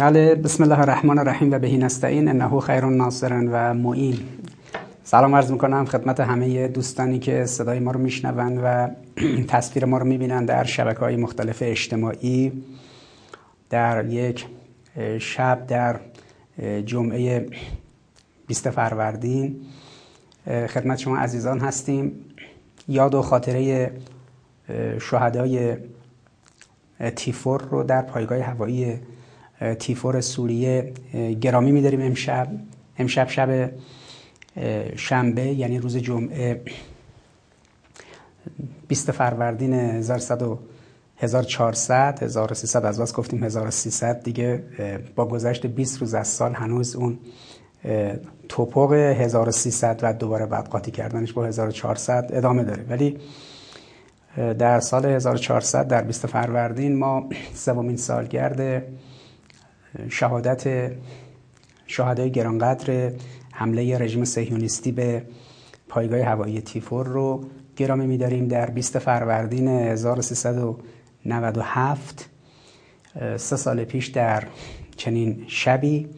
بله بسم الله الرحمن الرحیم و بهی نستعین انه خیر ناصر و معین. سلام عرض می‌کنم خدمت همه دوستانی که صدای ما رو میشنوند و تصویر ما رو می‌بینند در شبکه های مختلف اجتماعی. در یک شب در جمعه 20 فروردین خدمت شما عزیزان هستیم. یاد و خاطره شهدای تیفور رو در پایگاه هوایی تیفور سوریه گرامی میداریم امشب. امشب شب شنبه یعنی روز جمعه 20 فروردین 1400 1300 از واس گفتیم 1300 دیگه با گذشت 20 روز از سال هنوز اون توپق 1300 و دوباره بعد قاطی کردنش با 1400 ادامه داره. ولی در سال 1400 در 20 فروردین ما سومین سالگرد شهادت شهدای گرانقدر حمله رژیم صهیونیستی به پایگاه هوایی تیفور رو گرامی می‌داریم در 20 فروردین 1397 سه سال پیش در چنین شبی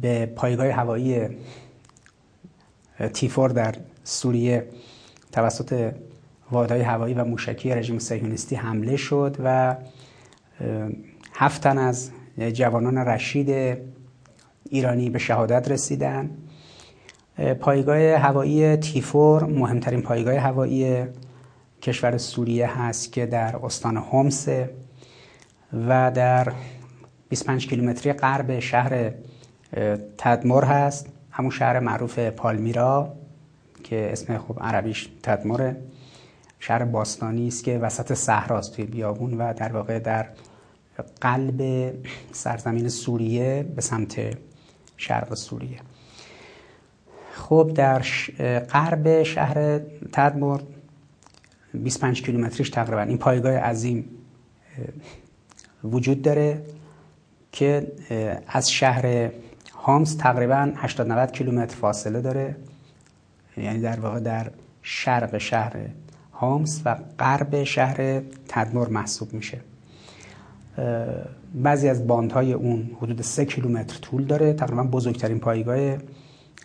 به پایگاه هوایی تیفور در سوریه توسط واحدهای هوایی و موشکی رژیم صهیونیستی حمله شد و هفت تن از جوانان رشید ایرانی به شهادت رسیدن. پایگاه هوایی تیفور مهمترین پایگاه هوایی کشور سوریه هست که در استان هومس و در 25 کیلومتری غرب شهر تدمر هست. همون شهر معروف پالمیرا که اسم خوب عربیش تدمره. شهر باستانی است که وسط صحراست توی بیابون و در واقع در قلب سرزمین سوریه به سمت شرق سوریه. خب در غرب شهر تدمر 25 کیلومتریش تقریبا این پایگاه عظیم وجود داره که از شهر هامس تقریبا 80 90 کیلومتر فاصله داره. یعنی در واقع در شرق شهر هامس و غرب شهر تدمر محسوب میشه. بعضی از باندهای اون حدود سه کیلومتر طول داره. تقریبا بزرگترین پایگاه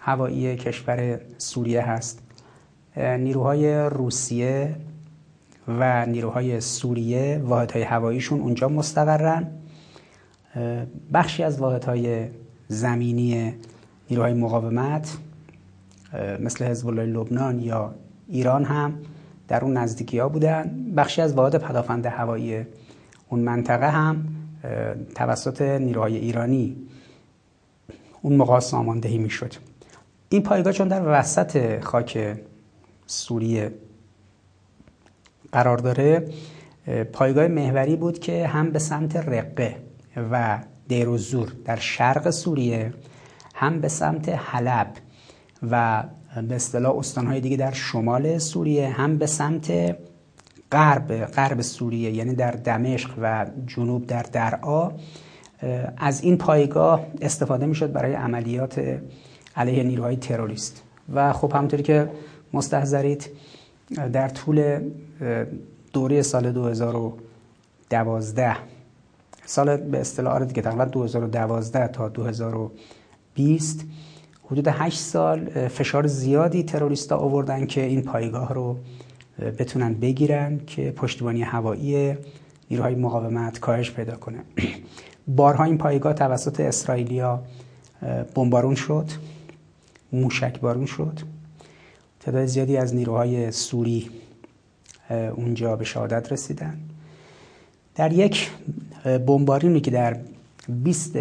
هوایی کشور سوریه هست. نیروهای روسیه و نیروهای سوریه واحدهای هواییشون اونجا مستقرن. بخشی از واحدهای زمینی نیروهای مقاومت مثل حزب لبنان یا ایران هم در اون نزدیکی ها بودن. بخشی از واحد پدافند هوایی اون منطقه هم توسط نیروهای ایرانی اون موقع ساماندهی می‌شد. این پایگاه چون در وسط خاک سوریه قرار داره پایگاه محوری بود که هم به سمت رقه و دیروزور در شرق سوریه هم به سمت حلب و به اصطلاح استانهای دیگه در شمال سوریه هم به سمت غرب غرب سوریه یعنی در دمشق و جنوب در درعا از این پایگاه استفاده می‌شد برای عملیات علیه نیروهای تروریست. و خب همونطوری که مستحضرید در طول دوره سال 2012 سال به اصطلاح آره دیگه تقریبا 2012 تا 2020 حدود 8 سال فشار زیادی تروریستا آوردن که این پایگاه رو بتونن بگیرن که پشتیبانی هوایی نیروهای مقاومت کاهش پیدا کنه. بارها این پایگاه توسط اسرائیلیا بمبارون شد موشک بارون شد. تعداد زیادی از نیروهای سوری اونجا به شهادت رسیدن. در یک بمبارونی که در 20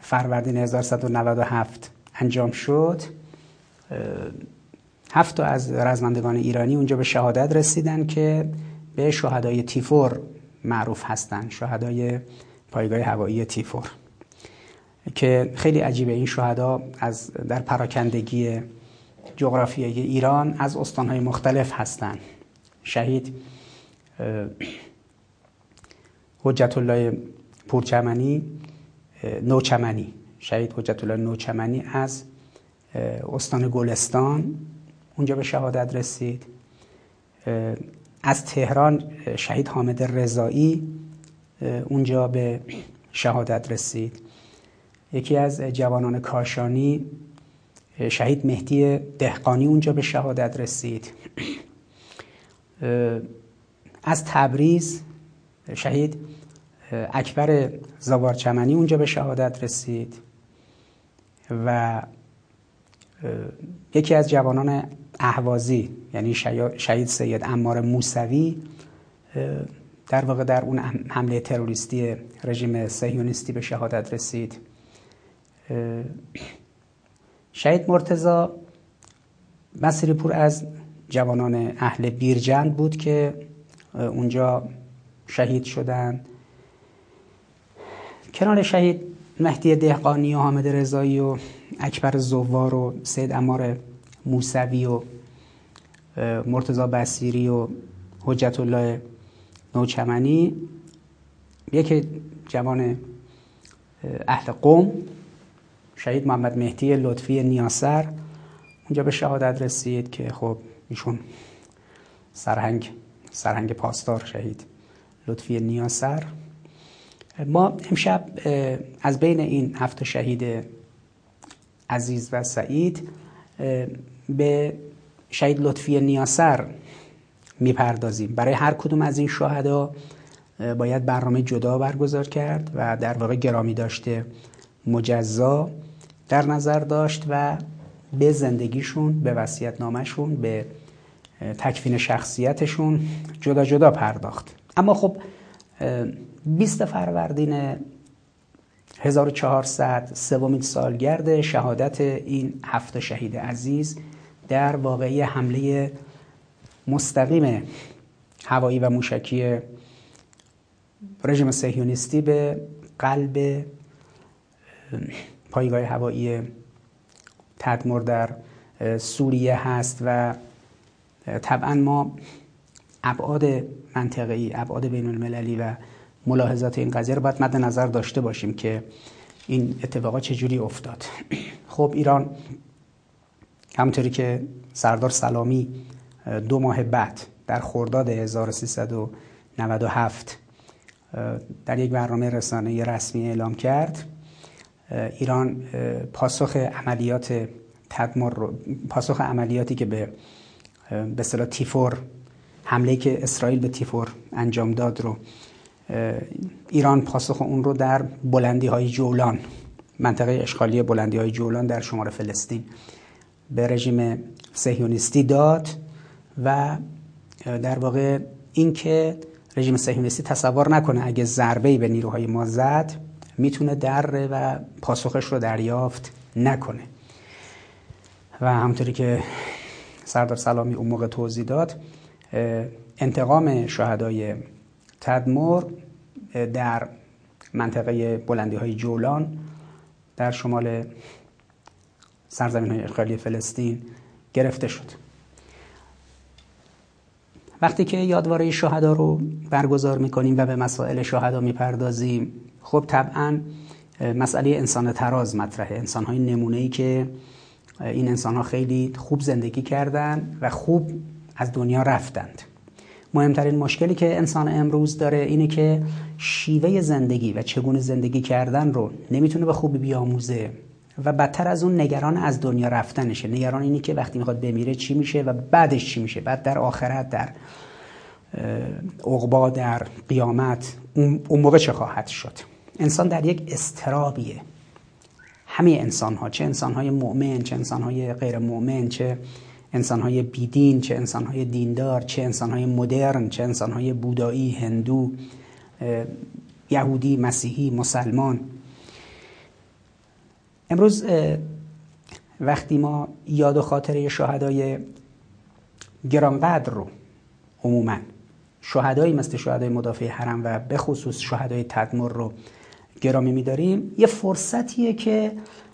فروردین 1197 انجام شد هفت از رزمندگان ایرانی اونجا به شهادت رسیدن که به شهدای تیفور معروف هستند شهدای پایگاه هوایی تیفور. که خیلی عجیبه این شهدا از در پراکندگی جغرافیایی ایران از استانهای مختلف هستند شهید حجت الله پورچمنی نوچمنی. شهید حجت الله نوچمنی از استان گلستان اونجا به شهادت رسید. از تهران شهید حامد رضایی اونجا به شهادت رسید. یکی از جوانان کاشانی شهید مهدی دهقانی اونجا به شهادت رسید. از تبریز شهید اکبر زوارچمنی اونجا به شهادت رسید. و یکی از جوانان اهوازی یعنی شهید سید امار موسوی در واقع در اون حمله تروریستی رژیم سهیونیستی به شهادت رسید. شهید مرتزا مسیری پور از جوانان اهل بیرجند بود که اونجا شهید شدند. کنار شهید مهدی دهقانی و حامد رضایی و اکبر زوار و سید امار موسوی و مرتزا بسیری و حجت الله نوچمنی یک جوان اهل قوم شهید محمد مهدی لطفی نیاسر. اونجا به شهادت رسید که خب ایشون سرهنگ سرهنگ پاسدار شهید لطفی نیاسر. ما امشب از بین این هفت شهید عزیز و سعید به شهید لطفی نیاسر می‌پردازیم. برای هر کدوم از این شهدا باید برنامه جدا برگزار کرد و در واقع گرامی داشته مجزا در نظر داشت و به زندگیشون به وصیت نامشون به تکفین شخصیتشون جدا جدا پرداخت. اما خب 20 فروردین 1400 سومین سالگرد شهادت این هفت شهید عزیز در واقعی حمله مستقیم هوایی و موشکی رژیم سهیونیستی به قلب پایگاه هوایی تدمر در سوریه هست و طبعا ما ابعاد منطقه‌ای ابعاد بین المللی و ملاحظات این قضیه رو باید مد نظر داشته باشیم که این اتفاقات چجوری افتاد. خب ایران همونطوری که سردار سلامی دو ماه بعد در خرداد 1397 در یک برنامه رسانه رسمی اعلام کرد ایران پاسخ عملیات تدمر پاسخ عملیاتی که به به اصطلاح تیفور حمله که اسرائیل به تیفور انجام داد رو ایران پاسخ اون رو در بلندی های جولان منطقه اشغالی بلندی های جولان در شمال فلسطین به رژیم سهیونیستی داد و در واقع اینکه رژیم صهیونیستی تصور نکنه اگه ضربه به نیروهای ما زد می‌تونه در و پاسخش رو دریافت نکنه. و همطوری که سردار سلامی اون موقع توضیح داد انتقام شهدای تدمر در منطقه بلندی های جولان در شمال سرزمین های اشغالی فلسطین گرفته شد. وقتی که یادواره شهدا رو برگزار می‌کنیم و به مسائل شهدا می‌پردازیم خب طبعا مسئله انسان تراز مطرحه. انسان های نمونه ای که این انسان ها خیلی خوب زندگی کردند و خوب از دنیا رفتند. مهمترین مشکلی که انسان امروز داره اینه که شیوه زندگی و چگونه زندگی کردن رو نمی‌تونه به خوبی بیاموزه. و بدتر از اون نگران از دنیا رفتنشه. نگران اینی که وقتی می‌خواد بمیره چی میشه و بعدش چی میشه؟ بعد در آخرت در عقبا در قیامت اون موقع چه خواهد شد؟ انسان در یک استرابیه. همه انسان ها چه انسان های مؤمن چه انسان های غیر مؤمن چه انسان های بیدین چه انسان های دیندار چه انسان های مدرن چه انسان های بودایی هندو یهودی مسیحی مسلمان. امروز وقتی ما یاد و خاطره شهدای گرانقدر رو عموما شهدایی مثل شهدای مدافع حرم و به خصوص شهدای تدمر رو گرامی میداریم یه فرصتیه که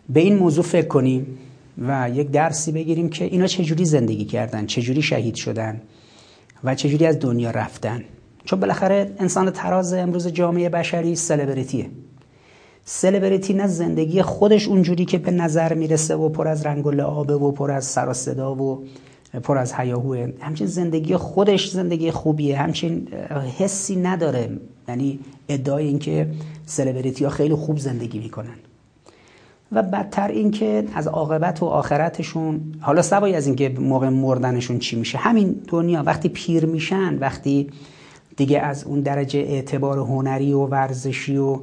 به این موضوع فکر کنیم و یک درسی بگیریم که اینا چجوری زندگی کردن چجوری شهید شدن و چجوری از دنیا رفتن. چون بالاخره انسان تراز امروز جامعه بشری سلبریتیه سلبریتی نه زندگی خودش اونجوری که به نظر می‌رسه و پر از رنگ و لعابه و پر از سر و صدا و پر از هیاهوه همچین زندگی خودش زندگی خوبیه. همچین حسی نداره. یعنی ادعای اینکه سلبریتی ها خیلی خوب زندگی می‌کنن. و بدتر اینکه از عاقبت و آخرتشون حالا سوای از اینکه موقع مردنشون چی میشه. همین دنیا وقتی پیر میشن وقتی دیگه از اون درجه اعتبار هنری و ورزشی و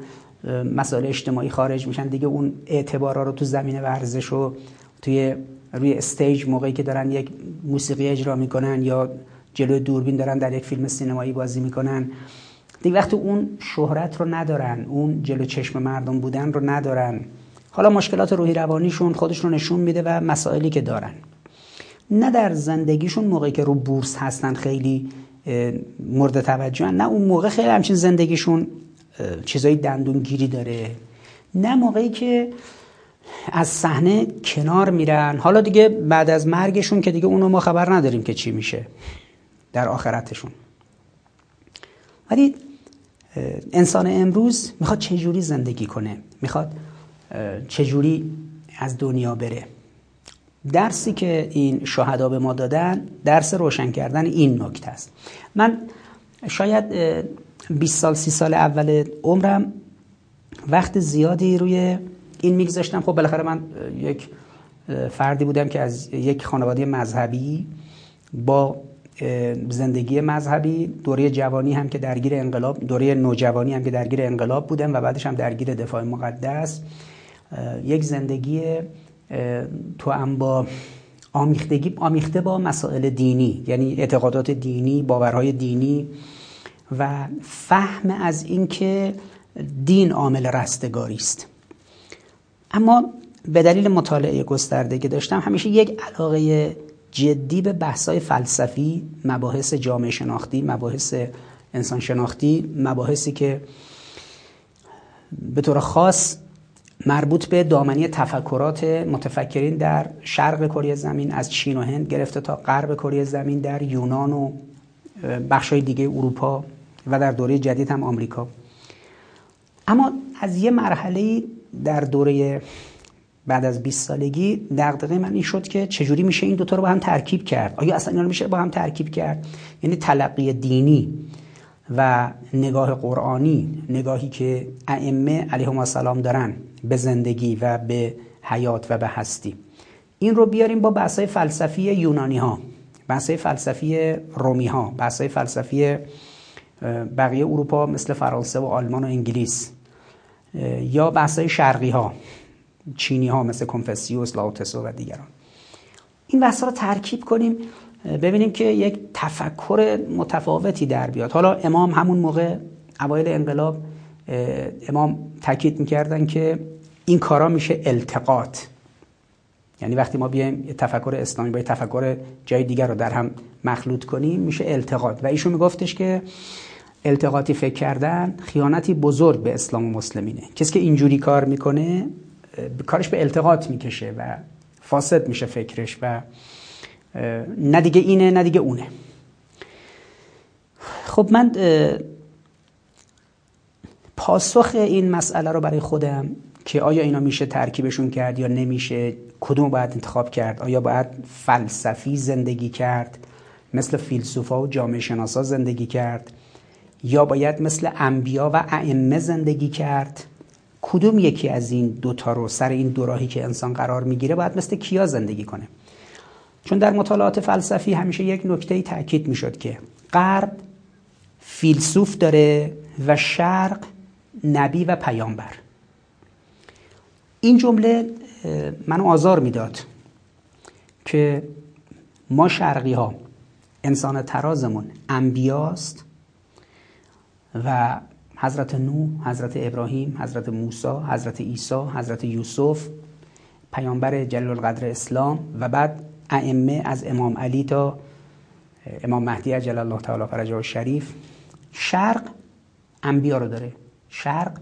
مسائل اجتماعی خارج میشن دیگه اون اعتبارا رو تو زمین ورزش و توی روی استیج موقعی که دارن یک موسیقی اجرا می‌کنن یا جلو دوربین دارن در یک فیلم سینمایی بازی می‌کنن. دیگه وقتی اون شهرت رو ندارن اون جلو چشم مردم بودن رو ندارن. حالا مشکلات روحی روانیشون خودش رو نشون میده و مسائلی که دارن. نه در زندگیشون موقعی که رو بورس هستن خیلی مورد توجه نه اون موقع خیلی همچین زندگیشون چیزای دندونگیری داره. نه موقعی که از صحنه کنار میرن. حالا دیگه بعد از مرگشون که دیگه اونو ما خبر نداریم که چی میشه در آخرتشون. ولی انسان امروز می‌خواد چجوری زندگی کنه؟ می‌خواد چجوری از دنیا بره؟ درسی که این شهدا به ما دادن درس روشن کردن این نکته است. من شاید 20 سال 30 سال اول عمرم. وقت زیادی روی این میگذاشتم. خب بالاخره من یک فردی بودم که از یک خانواده مذهبی با زندگی مذهبی دوره جوانی هم که درگیر انقلاب دوره نوجوانی هم که درگیر انقلاب بودم و بعدش هم درگیر دفاع مقدس. یک زندگی تو هم با آمیختگی آمیخته با مسائل دینی یعنی اعتقادات دینی باورهای دینی. و فهم از اینکه دین عامل رستگاری است. اما به دلیل مطالعه گسترده که داشتم همیشه یک علاقه جدی به بحث‌های فلسفی مباحث جامعه شناختی مباحث انسان شناختی مباحثی که به طور خاص مربوط به دامنی تفکرات متفکرین در شرق کره زمین از چین و هند گرفته تا غرب کره زمین در یونان و بخشای دیگه اروپا. و در دوره جدید هم آمریکا. اما از یه مرحله در دوره بعد از 20 سالگی دغدغه من این شد که چجوری میشه این دوتا رو با هم ترکیب کرد؟ آیا اصلا اینا رو میشه با هم ترکیب کرد؟ یعنی تلقی دینی و نگاه قرآنی نگاهی که ائمه علیهم السلام دارن به زندگی و به حیات و به هستی. این رو بیاریم با بحثای فلسفی یونانی ها بحثای فلسفی رومی ها بحثای فلسفی بقیه اروپا مثل فرانسه و آلمان و انگلیس. یا بحثای شرقی ها چینی ها مثل کنفسیوس لاوتسو و دیگران. این بحث رو ترکیب کنیم ببینیم که یک تفکر متفاوتی در بیاد. حالا امام همون موقع اوایل انقلاب امام تاکید می‌کردن که این کارا میشه التقاط. یعنی وقتی ما بیایم تفکر اسلامی با تفکر جای دیگر رو در هم مخلوط کنیم میشه التقاط. و ایشون میگفتش که التقاطی فکر کردن خیانتی بزرگ به اسلام و مسلمینه. کسی که اینجوری کار می‌کنه کارش به التقاط می‌کشه و فاسد میشه فکرش و نه دیگه اینه نه دیگه اونه. خب من پاسخ این مسئله رو برای خودم که آیا اینا میشه ترکیبشون کرد یا نمیشه؟ کدوم باید انتخاب کرد؟ آیا باید فلسفی زندگی کرد؟ مثل فیلسوفا و جامعه شناسا زندگی کرد؟ یا باید مثل انبیا و ائمه زندگی کرد؟ کدوم یکی از این دوتا رو سر این دوراهی که انسان قرار می‌گیره باید مثل کیا زندگی کنه؟ چون در مطالعات فلسفی همیشه یک نکته تاکید می‌شد که غرب فیلسوف داره و شرق نبی و پیامبر. این جمله منو آزار می‌داد که ما شرقی ها انسان ترازمون انبیاست و حضرت نوح، حضرت ابراهیم، حضرت موسی، حضرت عیسی، حضرت یوسف پیامبر جلال القدر اسلام و بعد ائمه از امام علی تا امام مهدی عجل الله تعالی فرجه شریف شرق انبیا رو داره. شرق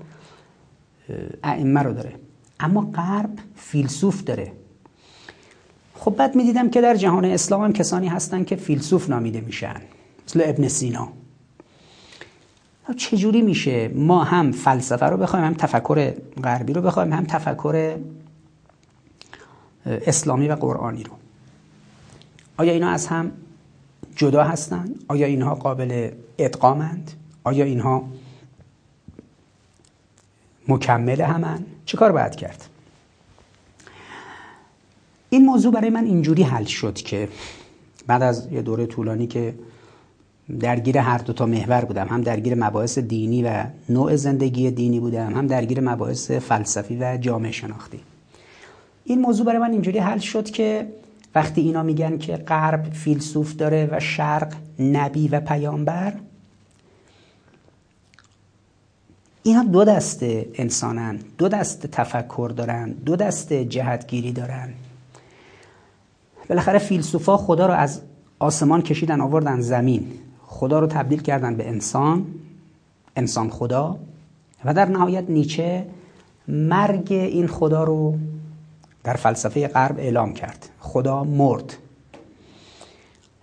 ائمه رو داره. اما غرب فیلسوف داره. خب بعد می‌دیدم که در جهان اسلام هم کسانی هستن که فیلسوف نامیده میشن مثل ابن سینا. چجوری میشه ما هم فلسفه رو بخوایم هم تفکر غربی رو بخوایم هم تفکر اسلامی و قرآنی رو؟ آیا اینا از هم جدا هستند آیا اینها قابل ادغامند؟ آیا اینها مکمل همن چه کار باید کرد؟ این موضوع برای من اینجوری حل شد که بعد از یه دوره طولانی که درگیر هر دو تا محور بودم هم درگیر مباحث دینی و نوع زندگی دینی بودم هم درگیر مباحث فلسفی و جامعه شناختی. این موضوع برای من اینجوری حل شد که وقتی اینا میگن که غرب فیلسوف داره و شرق نبی و پیامبر اینا دو دست انسانن دو دست تفکر دارن دو دست جهتگیری دارن. بالاخره فیلسوفا خدا رو از آسمان کشیدن آوردن زمین. خدا رو تبدیل کردن به انسان انسان خدا. و در نهایت نیچه مرگ این خدا رو در فلسفه غرب اعلام کرد. خدا مرد.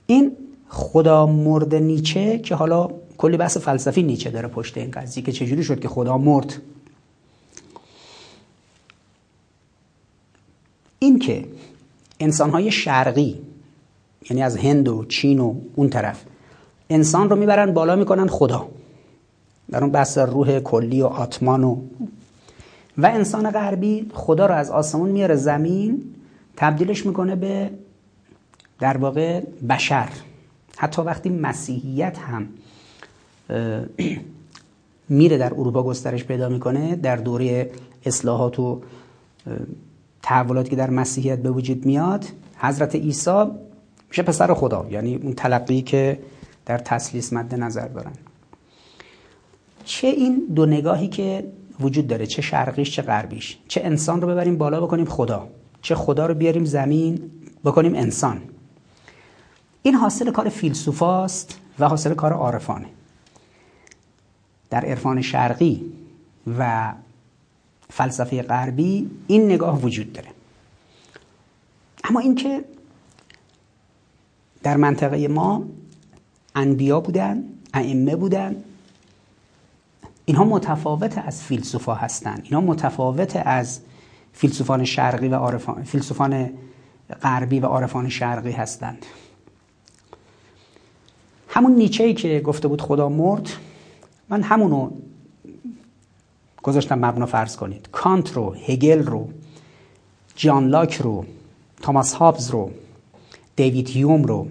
این خدا مرد نیچه که حالا کلی بحث فلسفی نیچه داره پشت این قضیه که چجوری شد که خدا مرد. این که انسانهای شرقی یعنی از هند و چین و اون طرف انسان رو می‌برن بالا می‌کنن خدا. در اون بحث روح کلی و آتمان و و انسان غربی خدا رو از آسمون میاره زمین تبدیلش می‌کنه به در واقع بشر. حتی وقتی مسیحیت هم میره در اروپا گسترش پیدا می‌کنه در دوره اصلاحات و تحولاتی که در مسیحیت به وجود میاد. حضرت عیسی میشه پسر خدا یعنی اون تلقی که در تسلیس مد نظر دارن. چه این دو نگاهی که وجود داره چه شرقیش چه غربیش؟ چه انسان رو ببریم بالا بکنیم خدا. چه خدا رو بیاریم زمین بکنیم انسان. این حاصل کار فیلسوفاست و حاصل کار عارفانه. در عرفان شرقی و فلسفه غربی این نگاه وجود داره. اما اینکه در منطقه ما انبیا بودن ائمه بودن اینها متفاوت از فیلسوفا هستند اینها متفاوت از فیلسوفان شرقی و عارفان فیلسوفان غربی و عارفان شرقی هستند. همون نیچه ای که گفته بود خدا مرد من همونو گذاشتم مبنا فرض کنید کانت رو هگل رو جان لاک رو توماس هابز رو دیوید هیوم رو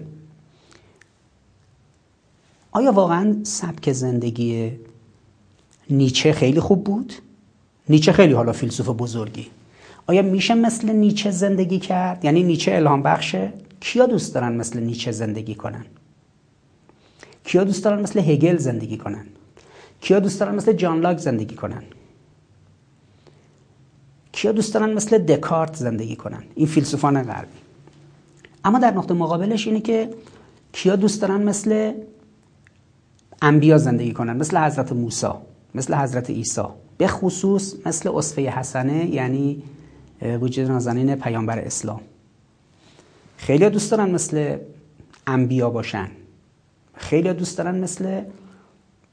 آیا واقعا سبک زندگی نیچه خیلی خوب بود؟ نیچه خیلی حالا فیلسوف بزرگی آیا میشه مثل نیچه زندگی کرد؟ یعنی نیچه الهام بخشه؟ کیا دوست دارن مثل نیچه زندگی کنن؟ کیا دوست دارن مثل هگل زندگی کنن؟ کیا دوست دارن مثل جان لاک زندگی کنن؟ کیا دوست دارن مثل دکارت زندگی کنن؟ این فیلسوفان غربی. اما در نقطه مقابلش اینه که کیا دوست دارن مثل انبیا زندگی کنن؟ مثل حضرت موسی مثل حضرت عیسی. به خصوص مثل اصفه حسنه یعنی وجود نازنین پیامبر اسلام. خیلی دوست دارن مثل انبیا باشن. خیلی دوست دارن مثل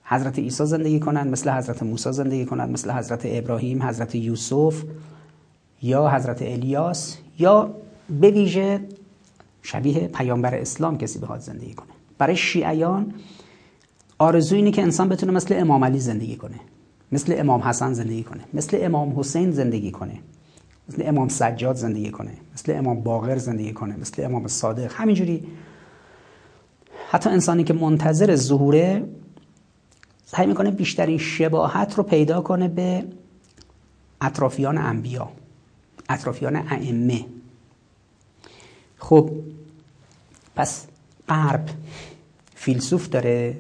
حضرت عیسی زندگی کنن مثل حضرت موسی زندگی کنن مثل حضرت ابراهیم حضرت یوسف یا حضرت الیاس یا به ویژه شبیه پیامبر اسلام کسی بخواد زندگی کنه. برای شیعیان آرزو اینه که انسان بتونه مثل امام علی زندگی کنه مثل امام حسن زندگی کنه مثل امام حسین زندگی کنه مثل امام سجاد زندگی کنه مثل امام باقر زندگی کنه مثل امام صادق. همینجوری حتی انسانی که منتظر ظهوره سعی می‌کنه بیشترین شباهت رو پیدا کنه به اطرافیان انبیا اطرافیان ائمه. خب پس غرب فیلسوف داره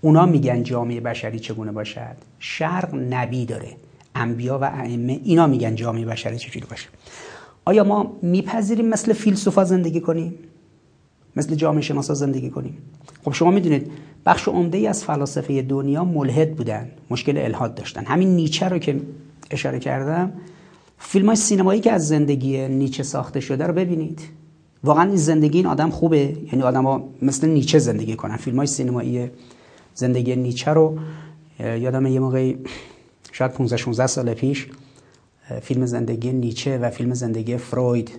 اونا میگن جامعه بشری چگونه باشد؟ شرق نبی داره انبیا و ائمه اینا میگن جامعه بشری چجوری باشه؟ آیا ما میپذیریم مثل فیلسوفا زندگی کنیم؟ مثل جامعه شناسا زندگی کنیم؟ خب شما می‌دونید بخش عمده ای از فلاسفه دنیا ملحد بودن مشکل الهاد داشتن. همین نیچه رو که اشاره کردم فیلم های سینمایی که از زندگی نیچه ساخته شده رو ببینید. واقعا این زندگی این آدم خوبه. یعنی آدم ها مثل نیچه زندگی کنن. فیلم های سینمایی زندگی نیچه رو یادم یه موقعی شاید 15 16 سال پیش فیلم زندگی نیچه و فیلم زندگی فروید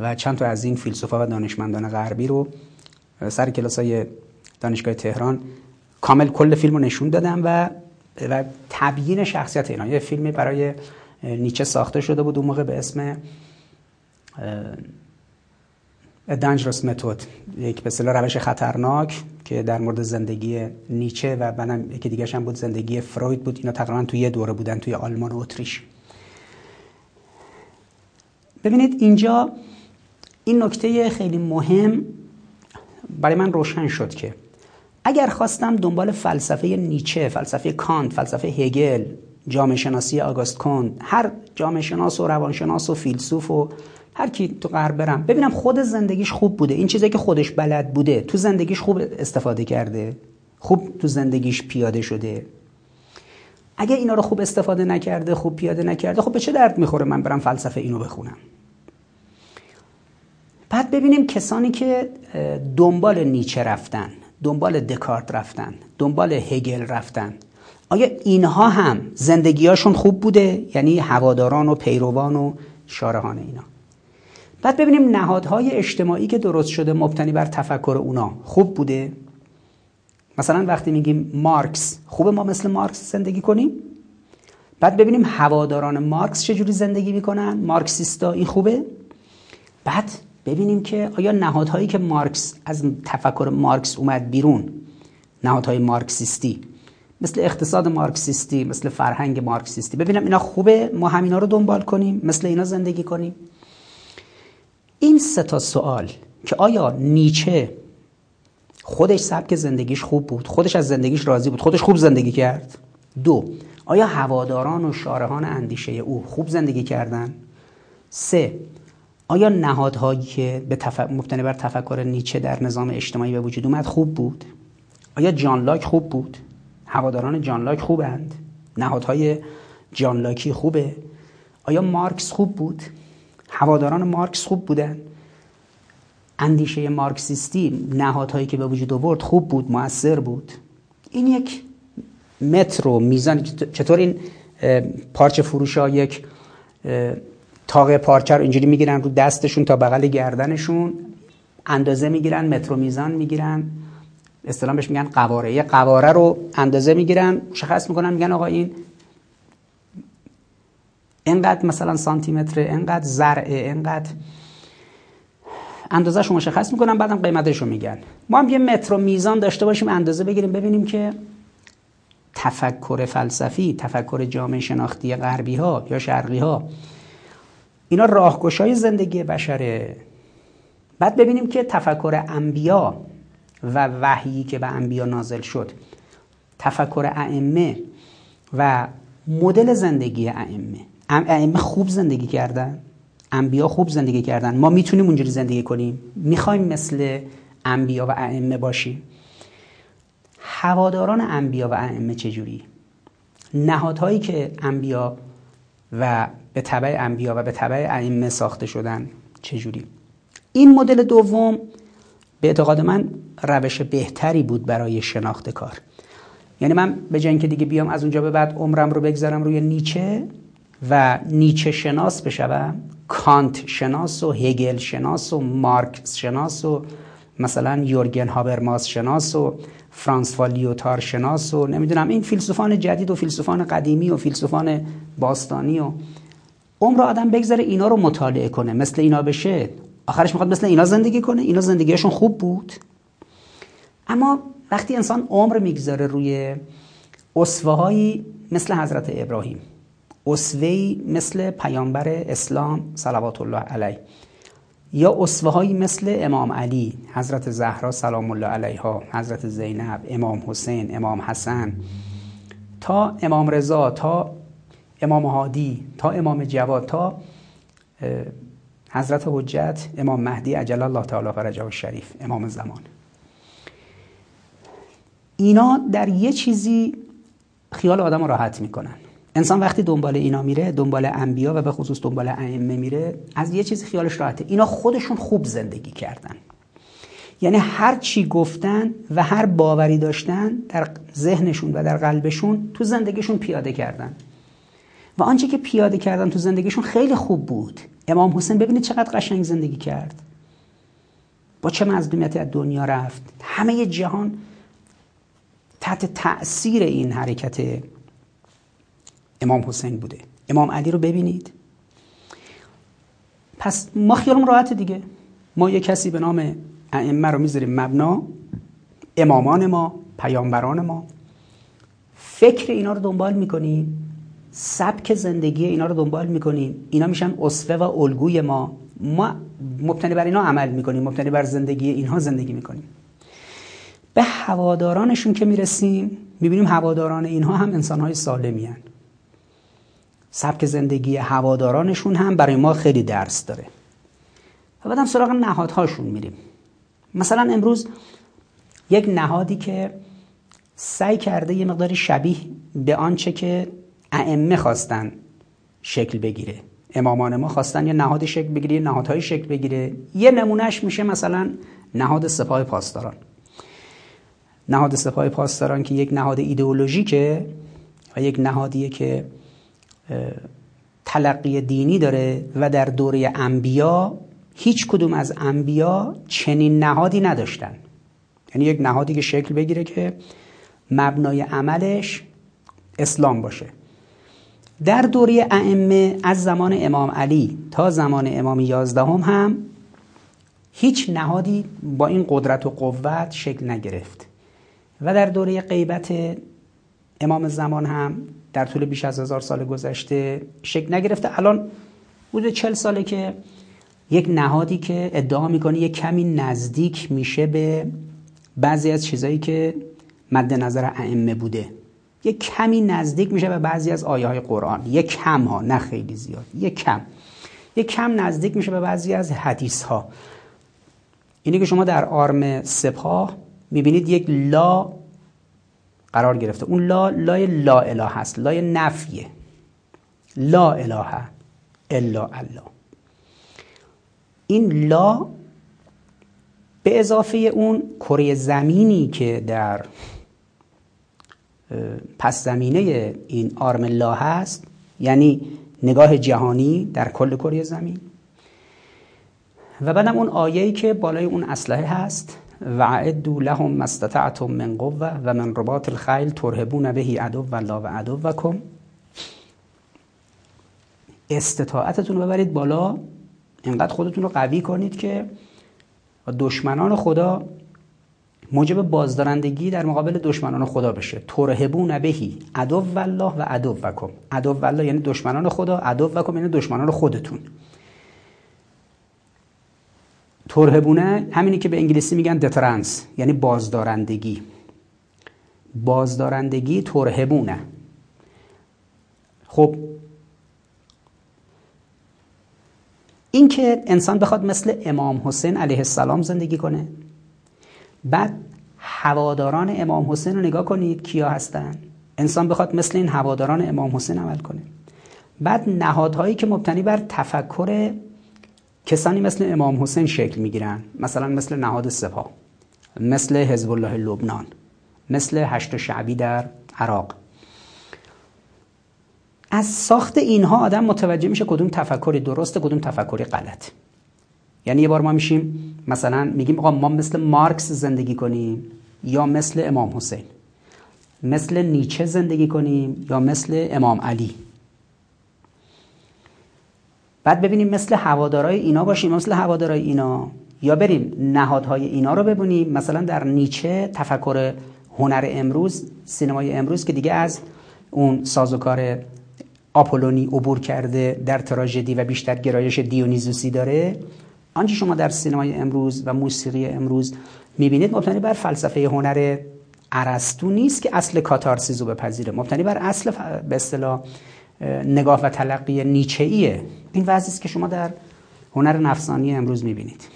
و چند تا از این فیلسوفا و دانشمندان غربی رو سر کلاس های دانشگاه تهران. کامل کل فیلم رو نشون دادم و و تبیین شخصیت اینا یه فیلمی برای نیچه ساخته شده بود اون موقع به اسم دنجرس متود یک به روش خطرناک که در مورد زندگی نیچه و بعدم یکی دیگه هم بود زندگی فروید بود. اینا تقریبا توی یه دوره بودن توی آلمان و اتریش. ببینید اینجا این نکته خیلی مهم برای من روشن شد که اگر خواستم دنبال فلسفه نیچه، فلسفه کانت، فلسفه هگل، جامعه شناسی آگاست کند، هر جامعه شناس و روانشناس و فیلسوف و هر کی تو غرب برم ببینم خود زندگیش خوب بوده. این چیزی که خودش بلد بوده تو زندگیش خوب استفاده کرده. خوب تو زندگیش پیاده شده. اگه اینا رو خوب استفاده نکرده خوب پیاده نکرده خب به چه درد می‌خوره من برم فلسفه اینو بخونم؟ بعد ببینیم کسانی که دنبال نیچه رفتن. دنبال دکارت رفتن دنبال هگل رفتن. آیا اینها هم زندگیاشون خوب بوده؟ یعنی هواداران و پیروان و شارهان اینا. بعد ببینیم نهادهای اجتماعی که درست شده مبتنی بر تفکر اونا خوب بوده؟ مثلا وقتی میگیم مارکس خوبه ما مثل مارکس زندگی کنیم؟ بعد ببینیم هواداران مارکس چجوری زندگی می‌کنن؟ مارکسیستا این خوبه؟ بعد ببینیم که آیا نهادهایی که مارکس از تفکر مارکس اومد بیرون نهادهای مارکسیستی مثل اقتصاد مارکسیستی مثل فرهنگ مارکسیستی ببینم اینا خوبه ما همینا رو دنبال کنیم مثل اینا زندگی کنیم. این سه تا سوال که آیا نیچه خودش سبک زندگیش خوب بود خودش از زندگیش راضی بود خودش خوب زندگی کرد؟ دو آیا هواداران و شارهان اندیشه او خوب زندگی کردن؟ سه آیا نهادهایی که به تف... مبتنی بر تفکر نیچه در نظام اجتماعی به وجود اومد خوب بود؟ آیا جان لاک خوب بود؟ هواداران جان لاک خوبند؟ نهادهای جان لاکی خوبه؟ آیا مارکس خوب بود؟ هواداران مارکس خوب بودن؟ اندیشه مارکسیستی نهادهایی که به وجود آورد خوب بود موثر بود؟ این یک متر و میزان چطور این پارچه فروش یک تاقه پارچه رو اینجوری می‌گیرن رو دستشون تا بغل گردنشون. اندازه می‌گیرن متر و میزان می‌گیرن. اصطلاح بهش میگن قواره. یه قواره رو اندازه می‌گیرن مشخص می‌کنن میگن آقا این اینقدر مثلا سانتی متر اینقدر زرعه اینقدر اندازه رو مشخص می‌کنن بعدم قیمتش رو میگن. ما هم یه متر و میزان داشته باشیم اندازه بگیریم ببینیم که تفکر فلسفی تفکر جامعه شناختی غربی ها یا شرقی ها اینا راهگشای زندگی بشره. بعد ببینیم که تفکر انبیا و وحیی که به انبیا نازل شد تفکر ائمه و مدل زندگی ائمه. ائمه خوب زندگی کردن انبیا خوب زندگی کردن. ما می‌تونیم اونجوری زندگی کنیم. می‌خوایم مثل انبیا و ائمه باشیم. هواداران انبیا و ائمه چجوری؟ نهادهایی که انبیا و به تبع انبیا و به تبع ائمه ساخته شدن چجوری؟ این مدل دوم به اعتقاد من روش بهتری بود برای شناخت کار. یعنی من به جای که دیگه بیام از اونجا به بعد عمرم رو بگذارم روی نیچه و نیچه شناس بشوم کانت شناس و هگل شناس و مارکس شناس و مثلا یورگن هابرماس شناس و فرانس لیوتار شناس و نمی‌دونم این فیلسوفان جدید و فیلسوفان قدیمی و فیلسوفان باستانی و عمر آدم بگذاره اینا رو مطالعه کنه مثل اینا بشه. آخرش می‌خواد مثل اینا زندگی کنه. اینا زندگیشون خوب بود. اما وقتی انسان عمر می‌گذاره روی اصفه مثل حضرت ابراهیم اصوهی مثل پیامبر اسلام صلوات الله علیه یا اصفه مثل امام علی حضرت زهرا سلام الله علیها حضرت زینب امام حسین امام حسن تا امام رضا تا امام هادی تا امام جواد تا حضرت حجت امام مهدی عجل الله تعالی فرجه شریف امام زمان. اینا در یه چیزی خیال آدم راحت می‌کنن. انسان وقتی دنبال اینا میره دنبال انبیا و به خصوص دنبال ائمه میره از یه چیزی خیالش راحته. اینا خودشون خوب زندگی کردن. یعنی هر چی گفتن و هر باوری داشتن در ذهنشون و در قلبشون تو زندگیشون پیاده کردن. و آنچه که پیاده کردن تو زندگیشون خیلی خوب بود. امام حسین ببینید چقدر قشنگ زندگی کرد. با چه مظلومیتی از دنیا رفت. همه جهان تحت تأثیر این حرکت امام حسین بوده. امام علی رو ببینید. پس ما خیالمون راحت دیگه. ما یه کسی به نام ائمه رو می‌ذاریم مبنا. امامان ما پیامبران ما. فکر اینا رو دنبال می‌کنیم. سبک زندگی اینا رو دنبال می‌کنیم. اینا میشن اصفه و الگوی ما. ما مبتنی بر اینا عمل می‌کنیم. مبتنی بر زندگی اینها زندگی می‌کنیم. به هوادارانشون که می‌رسیم می‌بینیم هواداران اینها هم انسانهای سالمی هن. سبک زندگی هوادارانشون هم برای ما خیلی درس داره. و بعدم سراغ نهادهاشون میریم. مثلا امروز یک نهادی که سعی کرده یه مقداری شبیه به آنچه که ائمه خواستن شکل بگیره. امامان ما خواستن یه نهاد شکل بگیره یه نهادهای شکل بگیره. یه نمونهش میشه مثلا نهاد سپاه پاسداران. نهاد سپاه پاسداران که یک نهاد ایدئولوژیکه و یک نهادیه که تلقی دینی داره و در دوره انبیا هیچ کدوم از انبیا چنین نهادی نداشتن. یعنی یک نهادی که شکل بگیره که مبنای عملش اسلام باشه. در دوره ائمه از زمان امام علی تا زمان امام یازدهم هم هیچ نهادی با این قدرت و قوت شکل نگرفت. و در دوره غیبت امام زمان هم در طول بیش از هزار سال گذشته شکل نگرفته. الان حدود چل ساله که یک نهادی که ادعا می‌کنه یک کمی نزدیک میشه به بعضی از چیزایی که مد نظر ائمه بوده. یک کمی نزدیک میشه به بعضی از آیه های قرآن. یک کم ها نه خیلی زیاد. یک کم. یک کم نزدیک میشه به بعضی از حدیث ها اینی که شما در آرم سپاه می‌بینید یک لا قرار گرفته. اون لا لای لا اله هست. لای نفیه. لا اله الا الله. این لا به اضافه اون کره زمینی که در پس زمینه این آرم لا هست یعنی نگاه جهانی در کل کره زمین. و بعدم اون آیه‌ای که بالای اون اسلحه هست و لهم ما استطعتم من قوه و من رباط الخیل ترهبون بهی عدو الله و عدوکم استطاعتتون رو ببرید بالا اینقدر خودتون رو قوی کنید که دشمنان خدا موجب بازدارندگی در مقابل دشمنان خدا بشه. ترهبون بهی عدو الله و عدوکم عدو الله یعنی دشمنان خدا عدوکم یعنی دشمنان خودتون. ترهبونه همینی که به انگلیسی میگن دترنس یعنی بازدارندگی. بازدارندگی ترهبونه خب این که انسان بخواد مثل امام حسین علیه السلام زندگی کنه بعد هواداران امام حسین رو نگاه کنید کیا هستن. انسان بخواد مثل این هواداران امام حسین عمل کنه. بعد نهادهایی که مبتنی بر تفکر کسانی مثل امام حسین شکل می‌گیرن. مثلا مثل نهاد سپاه مثل حزب الله لبنان مثل هشت شعبی در عراق. از ساخت اینها آدم متوجه میشه کدوم تفکری درسته کدوم تفکری غلط یعنی یه بار ما میشیم مثلا میگیم آقا ما مثل مارکس زندگی کنیم یا مثل امام حسین مثل نیچه زندگی کنیم یا مثل امام علی. بعد ببینیم مثل هوادارای اینا باشیم مثل هوادارای اینا یا بریم نهادهای اینا رو ببینیم مثلا در نیچه تفکر هنر امروز سینمای امروز که دیگه از اون سازوکار آپولونی عبور کرده در تراژدی و بیشتر گرایش دیونیزوسی داره. آنچه شما در سینمای امروز و موسیقی امروز می‌بینید مبتنی بر فلسفه هنر ارسطو نیست که اصل کاتارسیزو بپذیره. مبتنی بر اصل به اصطلاح نگاه و تلقی نیچه‌ایه. این وضعی است که شما در هنر نفسانی امروز می‌بینید.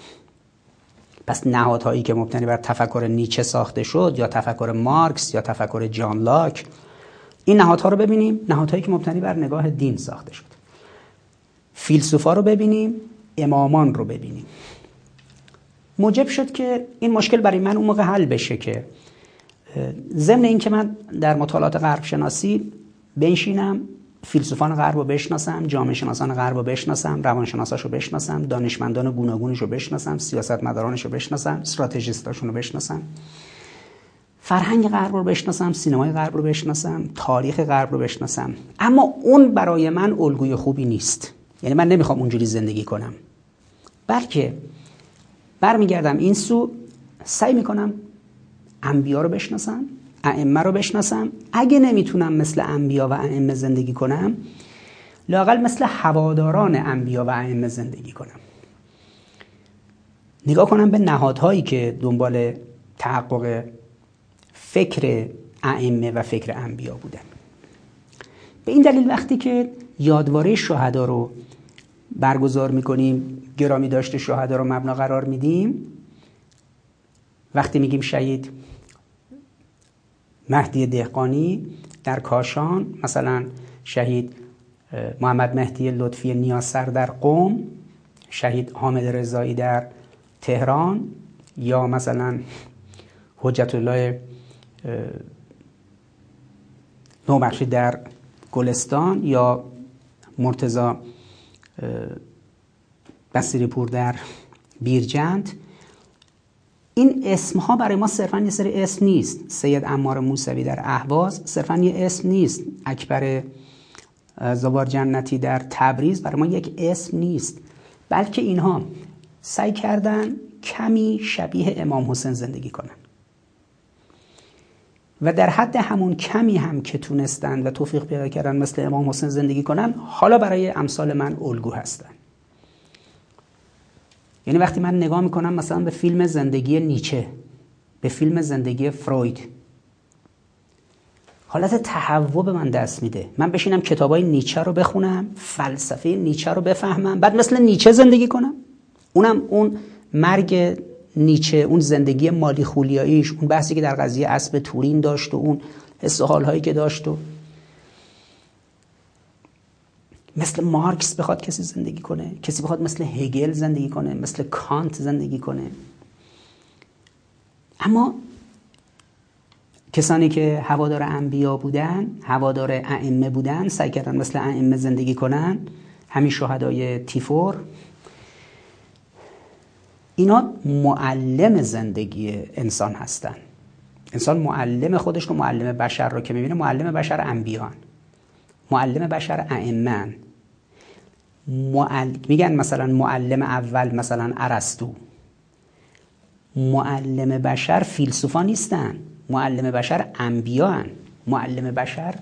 پس نهادهایی که مبتنی بر تفکر نیچه ساخته شد یا تفکر مارکس یا تفکر جان لاک این نهادها رو ببینیم. نهادهایی که مبتنی بر نگاه دین ساخته شد. فیلسوفا رو ببینیم. امامان رو ببینیم. موجب شد که این مشکل برای من اون موقع حل بشه که ضمن اینکه من در مطالعات غرب شناسی بنشینم فیلسوفان غرب رو بشناسم جامعه شناسان غرب رو بشناسم روانشناساش رو بشناسم دانشمندان گوناگونش رو بشناسم سیاستمدارانش رو بشناسم استراتژیستاشون رو بشناسم. فرهنگ غرب رو بشناسم سینمای غرب رو بشناسم تاریخ غرب رو بشناسم. اما اون برای من الگوی خوبی نیست. یعنی من نمی‌خوام اونجوری زندگی کنم. بلکه برمیگردم این سو سعی می‌کنم انبیا رو بشناسم ائمه رو بشناسم. اگه نمی‌تونم مثل انبیا و ائمه زندگی کنم لاقل مثل هواداران انبیا و ائمه زندگی کنم. نگاه کنم به نهادهایی که دنبال تحقق فکر ائمه و فکر انبیا بودن. به این دلیل وقتی که یادواره شهدا رو برگزار می‌کنیم گرامی داشته شهدا رو مبنا قرار میدیم. وقتی میگیم شهید مهدی دهقانی در کاشان مثلا شهید محمد مهدی لطفی نیاسر در قوم شهید حامد رضایی در تهران یا مثلا حجت الله نوبخشی در گلستان یا مرتزا بسیری پور در بیرجند. این اسم ها برای ما صرفا یه سری اسم نیست. سید امار موسوی در اهواز صرفا یه اسم نیست. اکبر زبار جنتی در تبریز برای ما یک اسم نیست. بلکه اینها سعی کردن کمی شبیه امام حسین زندگی کنن. و در حد همون کمی هم که تونستن و توفیق پیدا کردن مثل امام حسین زندگی کنن حالا برای امثال من الگو هستن. یعنی وقتی من نگاه می‌کنم مثلا به فیلم زندگی نیچه به فیلم زندگی فروید حالت تهوع به من دست میده. من بشینم کتابای نیچه رو بخونم فلسفه نیچه رو بفهمم بعد مثل نیچه زندگی کنم. اونم اون مرگ نیچه اون زندگی مالی خولیاییش اون بحثی که در قضیه اسب تورین داشت و اون حس و حالهایی که داشت و مثل مارکس بخواد کسی زندگی کنه کسی بخواد مثل هگل زندگی کنه مثل کانت زندگی کنه. اما کسانی که هوادار انبیا بودن هوادار ائمه بودن سعی کردن مثل ائمه زندگی کنن همین شهدای تیفور اینا معلم زندگی انسان هستن. انسان معلم خودش رو معلم بشر رو که می‌بینه معلم بشر انبیان معلم بشر ائمه معل... میگن مثلا معلم اول مثلا ارسطو. معلم بشر فیلسوفا نیستن. معلم بشر انبیان معلم بشر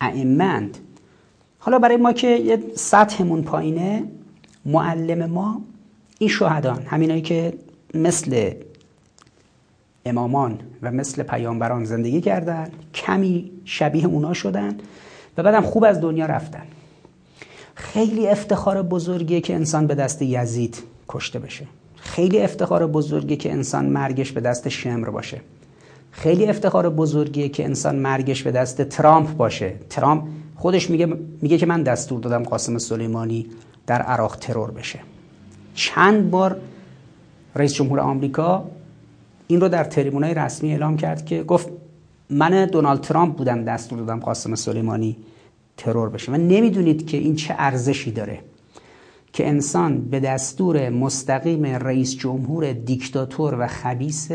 ائمند حالا برای ما که یه سطحمون پایینه معلم ما این شهدان همینایی که مثل امامان و مثل پیامبران زندگی کردن کمی شبیه اونا شدن و بعدم خوب از دنیا رفتن. خیلی افتخار بزرگیه که انسان به دست یزید کشته بشه. خیلی افتخار بزرگیه که انسان مرگش به دست شمر باشه. خیلی افتخار بزرگیه که انسان مرگش به دست ترامپ باشه. ترامپ خودش میگه میگه که من دستور دادم قاسم سلیمانی در عراق ترور بشه. چند بار رئیس جمهور آمریکا این رو در تریبونای رسمی اعلام کرد که گفت من دونالد ترامپ بودم دستور دادم قاسم سلیمانی ترور بشه. و نمی‌دونید که این چه ارزشی داره که انسان به دستور مستقیم رئیس جمهور دیکتاتور و خبیس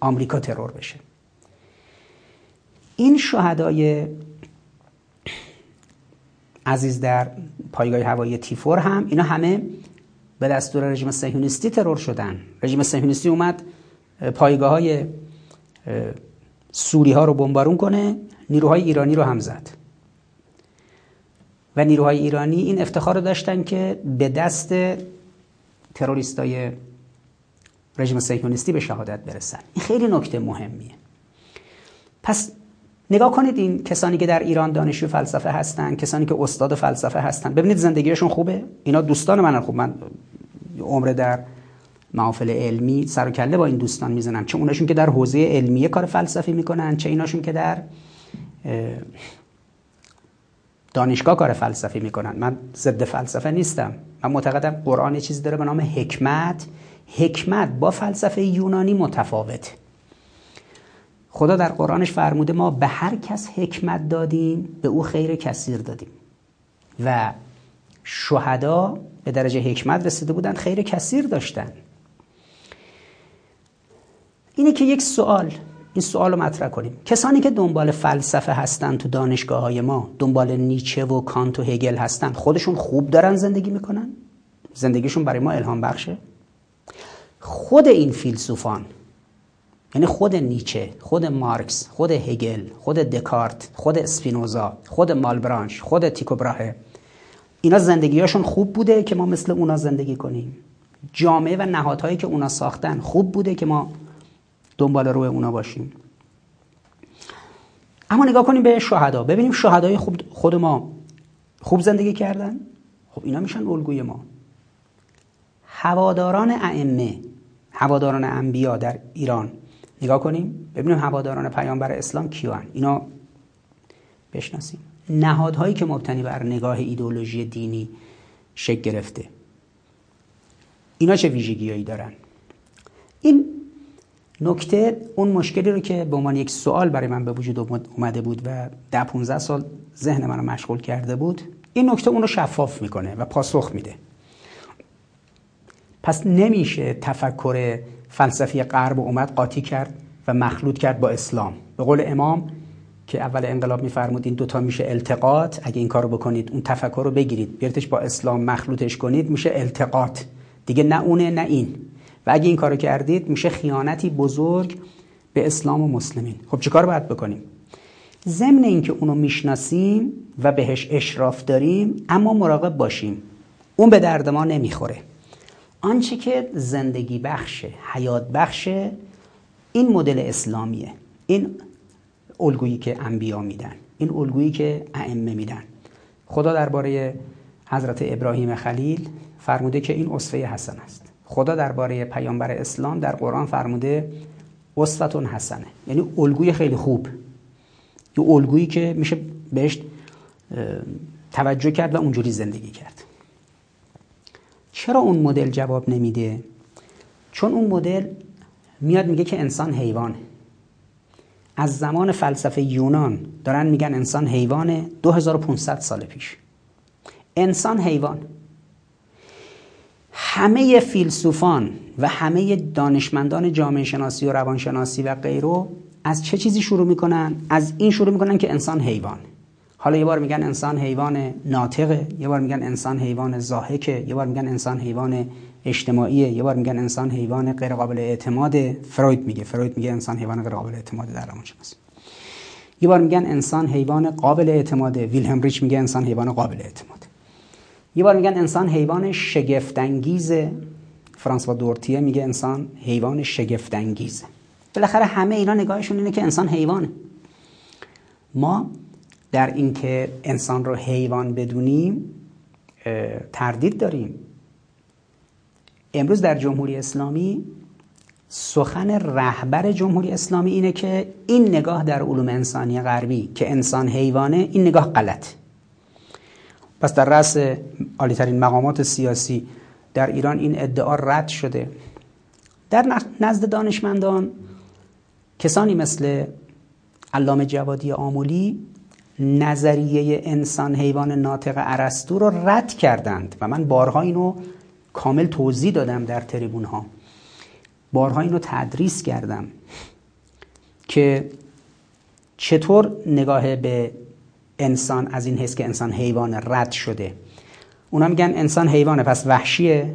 آمریکا ترور بشه. این شهدای عزیز در پایگاه هوایی تیفور هم اینا همه به دستور رژیم صهیونیستی ترور شدن. رژیم صهیونیستی اومد پایگاه های سوری ها رو بمبارون کنه نیروهای ایرانی رو هم زد. و نیروهای ایرانی این افتخار رو داشتن که به دست تروریستای رژیم صهیونیستی به شهادت برسن. این خیلی نکته مهمیه. پس نگاه کنید این کسانی که در ایران دانشجو فلسفه هستن کسانی که استاد فلسفه هستن. ببینید زندگیشون خوبه؟ اینا دوستان منن. خوب من عمر در محافل علمی سر و کله با این دوستان می‌زنم چه اوناشون که در حوزه علمیه کار فلسفی می‌کنن چه ایناشون که در دانشگاه کار فلسفی می‌کنن. من ضد فلسفه نیستم. من معتقدم قرآن یه چیزی داره به نام حکمت. حکمت با فلسفه یونانی متفاوت. خدا در قرآنش فرموده ما به هر کس حکمت دادیم به او خیر کثیر دادیم. و شهدا به درجه حکمت رسیده بودن خیر کثیر داشتن. اینه که یک سوال این سوال رو مطرح کنیم. کسانی که دنبال فلسفه هستن تو دانشگاه های ما دنبال نیچه و کانت و هگل هستن خودشون خوب دارن زندگی می‌کنن؟ زندگیشون برای ما الهام بخشه؟ خود این فیلسوفان یعنی خود نیچه خود مارکس خود هگل خود دکارت خود اسپینوزا خود مالبرانش خود تیکو اینا زندگیاشون خوب بوده که ما مثل اونا زندگی کنیم. جامعه و نهادهایی که اونا ساختن خوب بوده که ما دنبال روی اونا باشیم. اما نگاه کنیم به شهدا. ببینیم شهدای خوب خود ما خوب زندگی کردن؟ خب اینا میشن الگوی ما. هواداران ائمه هواداران انبیا در ایران. نگاه کنیم. ببینیم هواداران پیامبر اسلام کیان. اینا بشناسیم. نهادهایی که مبتنی بر نگاه ایدولوژی دینی شکل گرفته. اینا چه ویژگیهایی دارن؟ این نکته اون مشکلی رو که به عنوان یک سوال برای من به وجود اومده بود و ده 15 سال ذهن منو مشغول کرده بود این نکته اون رو شفاف می‌کنه و پاسخ میده. پس نمیشه تفکر فلسفی غرب اومد قاطی کرد و مخلوط کرد با اسلام. به قول امام که اول انقلاب میفرمود این دوتا میشه التقاط. اگه این کارو بکنید اون تفکر رو بگیرید. بیارتش با اسلام مخلوطش کنید میشه التقاط. دیگه نه اونه نه این. و اگه این کارو کردید میشه خیانتی بزرگ به اسلام و مسلمین. خب چیکار باید بکنیم؟ ضمن اینکه اونو می‌شناسیم و بهش اشراف داریم اما مراقب باشیم. اون به درد ما نمی‌خوره. آنچه که زندگی بخشه حیات بخشه این مدل اسلامیه. این الگویی که انبیا میدن این الگویی که ائمه میدن. خدا درباره حضرت ابراهیم خلیل فرموده که این اسوه حسن است. خدا درباره پیامبر اسلام در قرآن فرموده اسوتون حسنه. یعنی الگوی خیلی خوب. یه الگویی که میشه بهش توجه کرد و اونجوری زندگی کرد. چرا اون مدل جواب نمیده؟ چون اون مدل میاد میگه که انسان حیوانه. از زمان فلسفه یونان دارن میگن انسان حیوانه 2500 سال پیش. انسان حیوان. همه فیلسوفان و همه دانشمندان جامعه شناسی و روانشناسی و غیرو از چه چیزی شروع می‌کنن؟ از این شروع می‌کنن که انسان حیوان. حالا یه بار میگن انسان حیوان ناطقه یه بار میگن انسان حیوان زاهکه یه بار میگن انسان حیوان اجتماعیه. یه بار میگن انسان حیوان غیر قابل اعتماد. فروید میگه. فروید میگه انسان حیوان غیر قابل اعتماد در روانشناسی یه بار میگن انسان حیوان قابل اعتماد. ویلهم ریچ میگه انسان حیوان قابل اعتماد. یه بار میگن انسان حیوان شگفت انگیز فرانسوا دورتیه میگه انسان حیوان شگفت انگیز بالاخره همه اینا نگاهشون اینه که انسان حیوانه ما در اینکه انسان رو حیوان بدونیم تردید داریم. امروز در جمهوری اسلامی سخن رهبر جمهوری اسلامی اینه که این نگاه در علوم انسانی غربی که انسان حیوانه این نگاه غلط. پس در رأس عالیترین مقامات سیاسی در ایران این ادعا رد شده. در نزد دانشمندان کسانی مثل علامه جوادی آمولی نظریه انسان حیوان ناطق ارسطو رو رد کردند و من بارها اینو کامل توضیح دادم در تریبون ها بارها اینو تدریس کردم که چطور نگاه به انسان از این حس که انسان حیوان رد شده. اونا میگن انسان حیوانه پس وحشیه.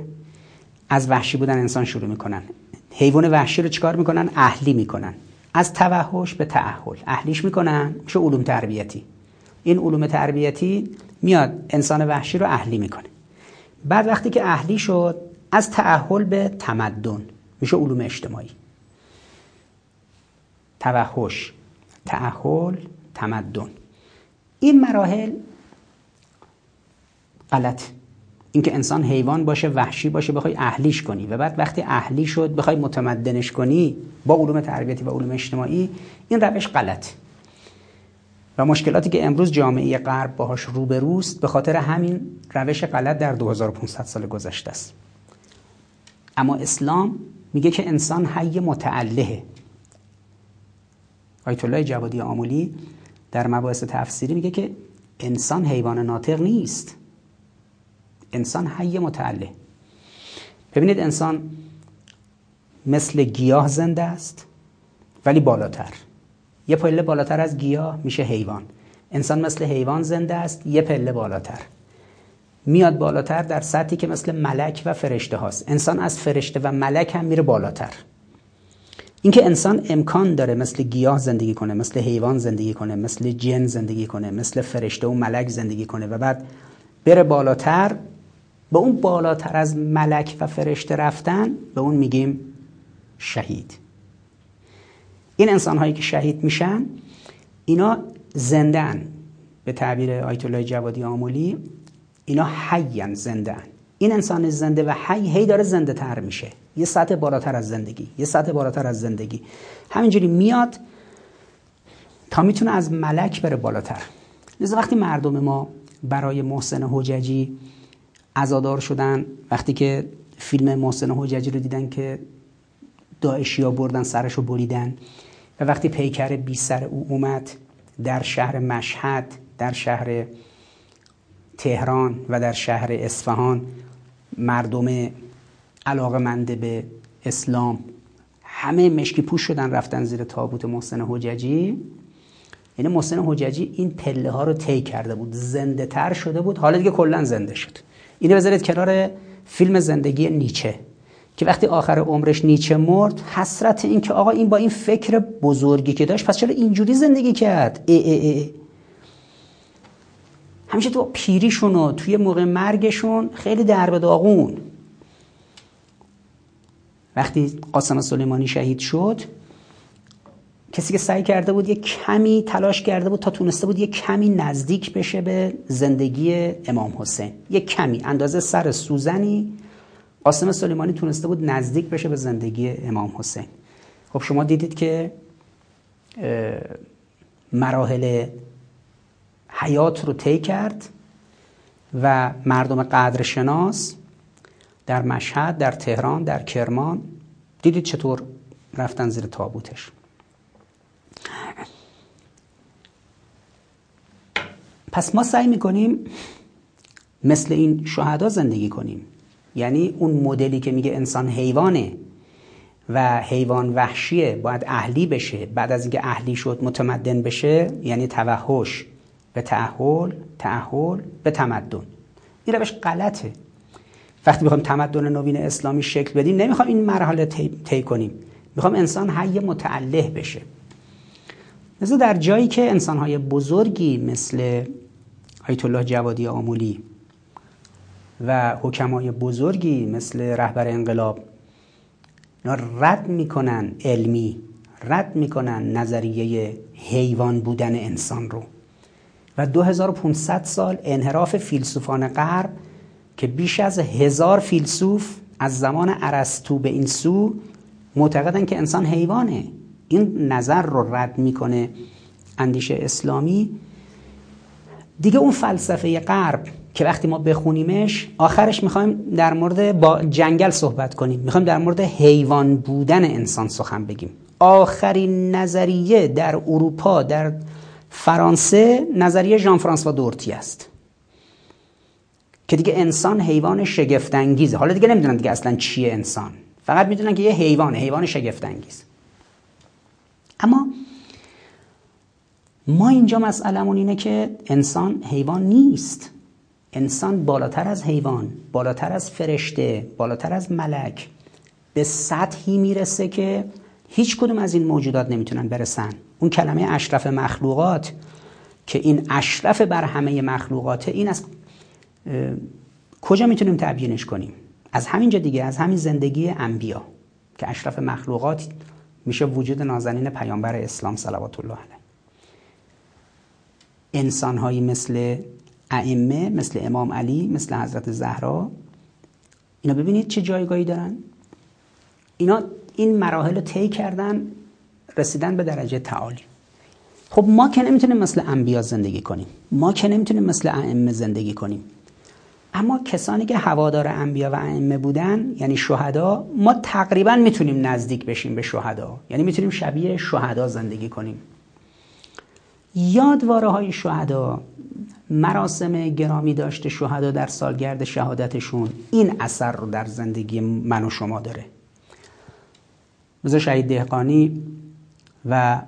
از وحشی بودن انسان شروع می‌کنن. حیوان وحشی رو چیکار می‌کنن؟ اهلی می‌کنن. از توحش به تعهل. اهلیش می‌کنن میشه علوم تربیتی. این علوم تربیتی میاد انسان وحشی رو اهلی می‌کنه. بعد وقتی که اهلی شد از تعهل به تمدن میشه علوم اجتماعی. توحش تعهل تمدن. این مراحل غلط. اینکه انسان حیوان باشه وحشی باشه بخوای اهلیش کنی. و بعد وقتی اهلی شد بخوای متمدنش کنی با علوم تربیتی و علوم اجتماعی این روش غلط. و مشکلاتی که امروز جامعه غرب باهاش روبروست به خاطر همین روش غلط در 2500 سال گذشته است. اما اسلام میگه که انسان حی متعلهه. آیت الله جوادی آمولی در مباحث تفسیری میگه که انسان حیوان ناطق نیست. انسان حی متعله ببینید انسان مثل گیاه زنده است ولی بالاتر. یه پله بالاتر از گیاه میشه حیوان. انسان مثل حیوان زنده است یه پله بالاتر. میاد بالاتر در سطحی که مثل ملک و فرشته هاست. انسان از فرشته و ملک هم میره بالاتر. اینکه انسان امکان داره مثل گیاه زندگی کنه مثل حیوان زندگی کنه مثل جن زندگی کنه مثل فرشته و ملک زندگی کنه و بعد بره بالاتر به اون بالاتر از ملک و فرشته رفتن به اون میگیم شهید. این انسان هایی که شهید میشن اینا زندن به تعبیر آیت الله جوادی آمولی اینا حیان زندن این انسان زنده و حی هی داره زنده تر میشه. یه سطح بالاتر از زندگی یه سطح بالاتر از زندگی. همینجوری میاد تا می‌تونه از ملک بره بالاتر. لذا وقتی مردم ما برای محسن حججی ازادار شدن وقتی که فیلم محسن حججی رو دیدن که داعشی ها بردن سرش رو بریدن. و وقتی پیکر بی سر او اومد در شهر مشهد در شهر تهران و در شهر اصفهان مردم علاقه به اسلام همه مشکی پوش شدن رفتن زیر تابوت محسن حججی. یعنی محسن حججی این پله ها رو طی کرده بود. زنده تر شده بود. حالا دیگه کلا زنده شد. اینو بذارید کنار فیلم زندگی نیچه. که وقتی آخر عمرش نیچه مرد حسرت این که آقا این با این فکر بزرگی که داشت پس چرا اینجوری زندگی کرد؟ ای ای ای. همیشه تو پیریشون و توی موقع مرگشون خیلی درب داغون. وقتی قاسم سلیمانی شهید شد کسی که سعی کرده بود یه کمی تلاش کرده بود تا تونسته بود یه کمی نزدیک بشه به زندگی امام حسین. یه کمی اندازه سر سوزنی. قاسم سلیمانی تونسته بود نزدیک بشه به زندگی امام حسین. خب شما دیدید که مراحل حیات رو طی کرد و مردم قدرشناس در مشهد در تهران در کرمان دیدید چطور رفتن زیر تابوتش. پس ما سعی می‌کنیم مثل این شهدا زندگی کنیم. یعنی اون مدلی که میگه انسان حیوانه و حیوان وحشیه باید اهلی بشه. بعد از اینکه اهلی شد متمدن بشه یعنی توحش. به تعهل تعهل به تمدن. این روش غلطه. وقتی می‌خوایم تمدن نوین اسلامی شکل بدیم نمی‌خوام این مرحله طی کنیم. می‌خوام انسان حی متعله بشه. مثل در جایی که انسانهای بزرگی مثل آیت الله جوادی آمولی و حکمای بزرگی مثل رهبر انقلاب رد می‌کنن علمی رد می‌کنن نظریه حیوان بودن انسان رو. و 2500 سال انحراف فیلسوفان غرب که بیش از هزار فیلسوف از زمان ارسطو به این سو معتقدن که انسان حیوانه. این نظر رو رد می‌کنه اندیشه اسلامی. دیگه اون فلسفه غرب که وقتی ما بخونیمش آخرش می‌خوایم در مورد با جنگل صحبت کنیم. می‌خوایم در مورد حیوان بودن انسان سخن بگیم. آخرین نظریه در اروپا در فرانسه نظریه ژان فرانسوا دورتی است. که دیگه انسان حیوان شگفتانگیزه حالا دیگه نمی‌دونن دیگه اصلا چیه انسان. فقط می‌دونن که یه حیوانه حیوان شگفتانگیز. اما ما اینجا مسئلهمون اینه که انسان حیوان نیست. انسان بالاتر از حیوان بالاتر از فرشته بالاتر از ملک به سطحی می‌رسه که هیچ کدوم از این موجودات نمی‌تونن برسن. اون کلمه اشرف مخلوقات که این اشرف بر همه مخلوقاته این از کجا می‌تونیم تبیینش کنیم؟ از همینجا دیگه از همین زندگی انبیا که اشرف مخلوقات میشه وجود نازنین پیامبر اسلام صلوات الله علیه. انسانهایی مثل ائمه مثل امام علی مثل حضرت زهرا اینا ببینید چه جایگاهی دارن. اینا این مراحل رو طی کردن رسیدن به درجه تعالی. خب ما که نمی‌تونیم مثل انبیا زندگی کنیم. ما که نمی‌تونیم مثل ائمه زندگی کنیم. اما کسانی که هوادار انبیا و ائمه بودن یعنی شهدا ما تقریبا می‌تونیم نزدیک بشیم به شهدا. یعنی می‌تونیم شبیه شهدا زندگی کنیم. یادواره های شهدا مراسم گرامی داشته شهدا در سالگرد شهادتشون. این اثر رو در زندگی من و شما داره. مثل شهید دهقانی و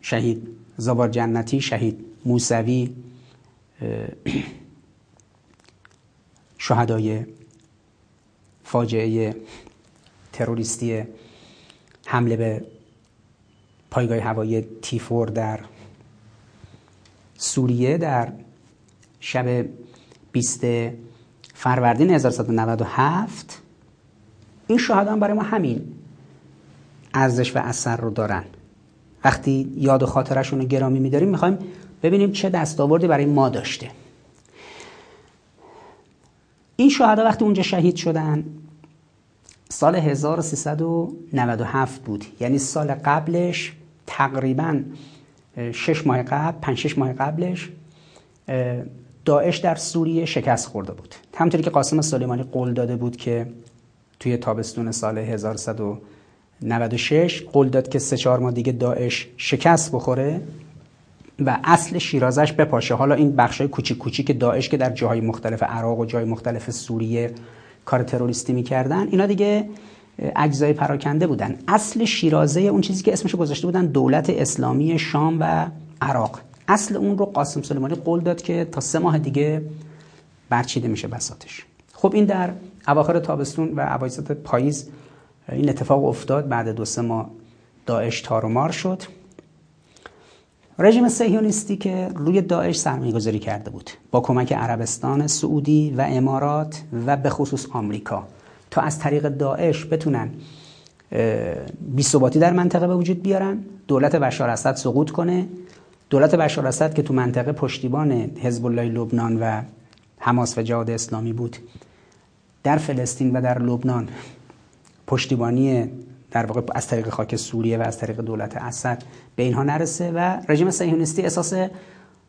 شهید زبار جنتی شهید موسوی شهدای فاجعه تروریستی حمله به پایگاه هوایی تیفور در سوریه در شب 20 فروردین 1397 این شهدان برای ما همین ارزش و اثر رو دارن. وقتی یاد و خاطرشون رو گرامی میداریم می‌خوایم ببینیم چه دستاوردی برای ما داشته. این شهدا وقتی اونجا شهید شدن سال 1397 بود. یعنی سال قبلش تقریبا شش ماه قبل پنج شش ماه قبلش داعش در سوریه شکست خورده بود. همونطوری که قاسم سلیمانی قول داده بود که توی تابستون سال 1196 قول داد که سه چهار ماه دیگه داعش شکست بخوره و اصل شیرازش بپاشه. حالا این بخشای کوچیک کوچیک داعش که در جاهای مختلف عراق و جای مختلف سوریه کار تروریستی می‌کردن اینا دیگه اجزای پراکنده بودن. اصل شیرازه اون چیزی که اسمش گذاشته بودن دولت اسلامی شام و عراق. اصل اون رو قاسم سلیمانی قول داد که تا سه ماه دیگه برچیده میشه بساتش. خب این در اواخر تابستون و اوایست پاییز این اتفاق افتاد. بعد دو سه ماه داعش تارومار شد. رژیم سهیونیستی که روی داعش سرمایه گذاری کرده بود با کمک عربستان سعودی و امارات و به خصوص آمریکا. تا از طریق داعش بتونن بیثباتی در منطقه به وجود بیارن. دولت بشار اسد سقوط کنه. دولت بشار اسد که تو منطقه پشتیبان حزب الله لبنان و حماس و جهاد اسلامی بود در فلسطین و در لبنان پشتیبانی در واقع از طریق خاک سوریه و از طریق دولت اسد به اینها نرسه و رژیم صهیونیستی احساس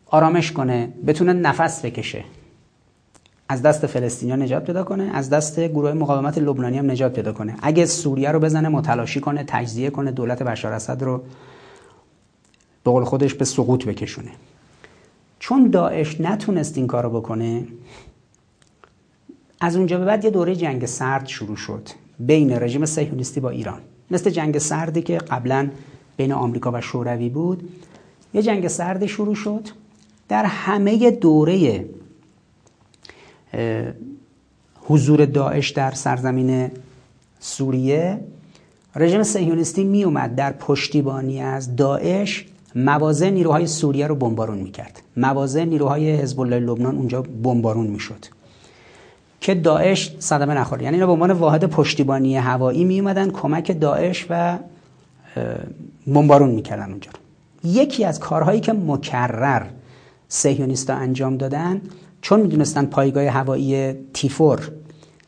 آرامش کنه بتونه نفس بکشه. از دست فلسطینیا نجات پیدا کنه از دست گروه مقاومت لبنانی هم نجات پیدا کنه. اگه سوریه رو بزنه متلاشی کنه تجزیه کنه دولت بشار اسد رو به قول خودش به سقوط بکشونه. چون داعش نتونست این کارو بکنه از اونجا به بعد یه دوره جنگ سرد شروع شد بین رژیم صهیونیستی با ایران. مثل جنگ سردی که قبلا بین آمریکا و شوروی بود یه جنگ سردی شروع شد. در همه دوره حضور داعش در سرزمین سوریه. رژیم صهیونیستی می اومد در پشتیبانی از داعش. موازه نیروهای سوریه رو بمبارون می‌کرد. موازه نیروهای حزب الله لبنان اونجا بمبارون می‌شد. که داعش صدمه نخوره یعنی اینا به عنوان واحد پشتیبانی هوایی می اومدن کمک داعش و بمبارون می‌کردن اونجا یکی از کارهایی که مکرر سهیونیستا انجام دادن چون می‌دونستن پایگاه هوایی تیفور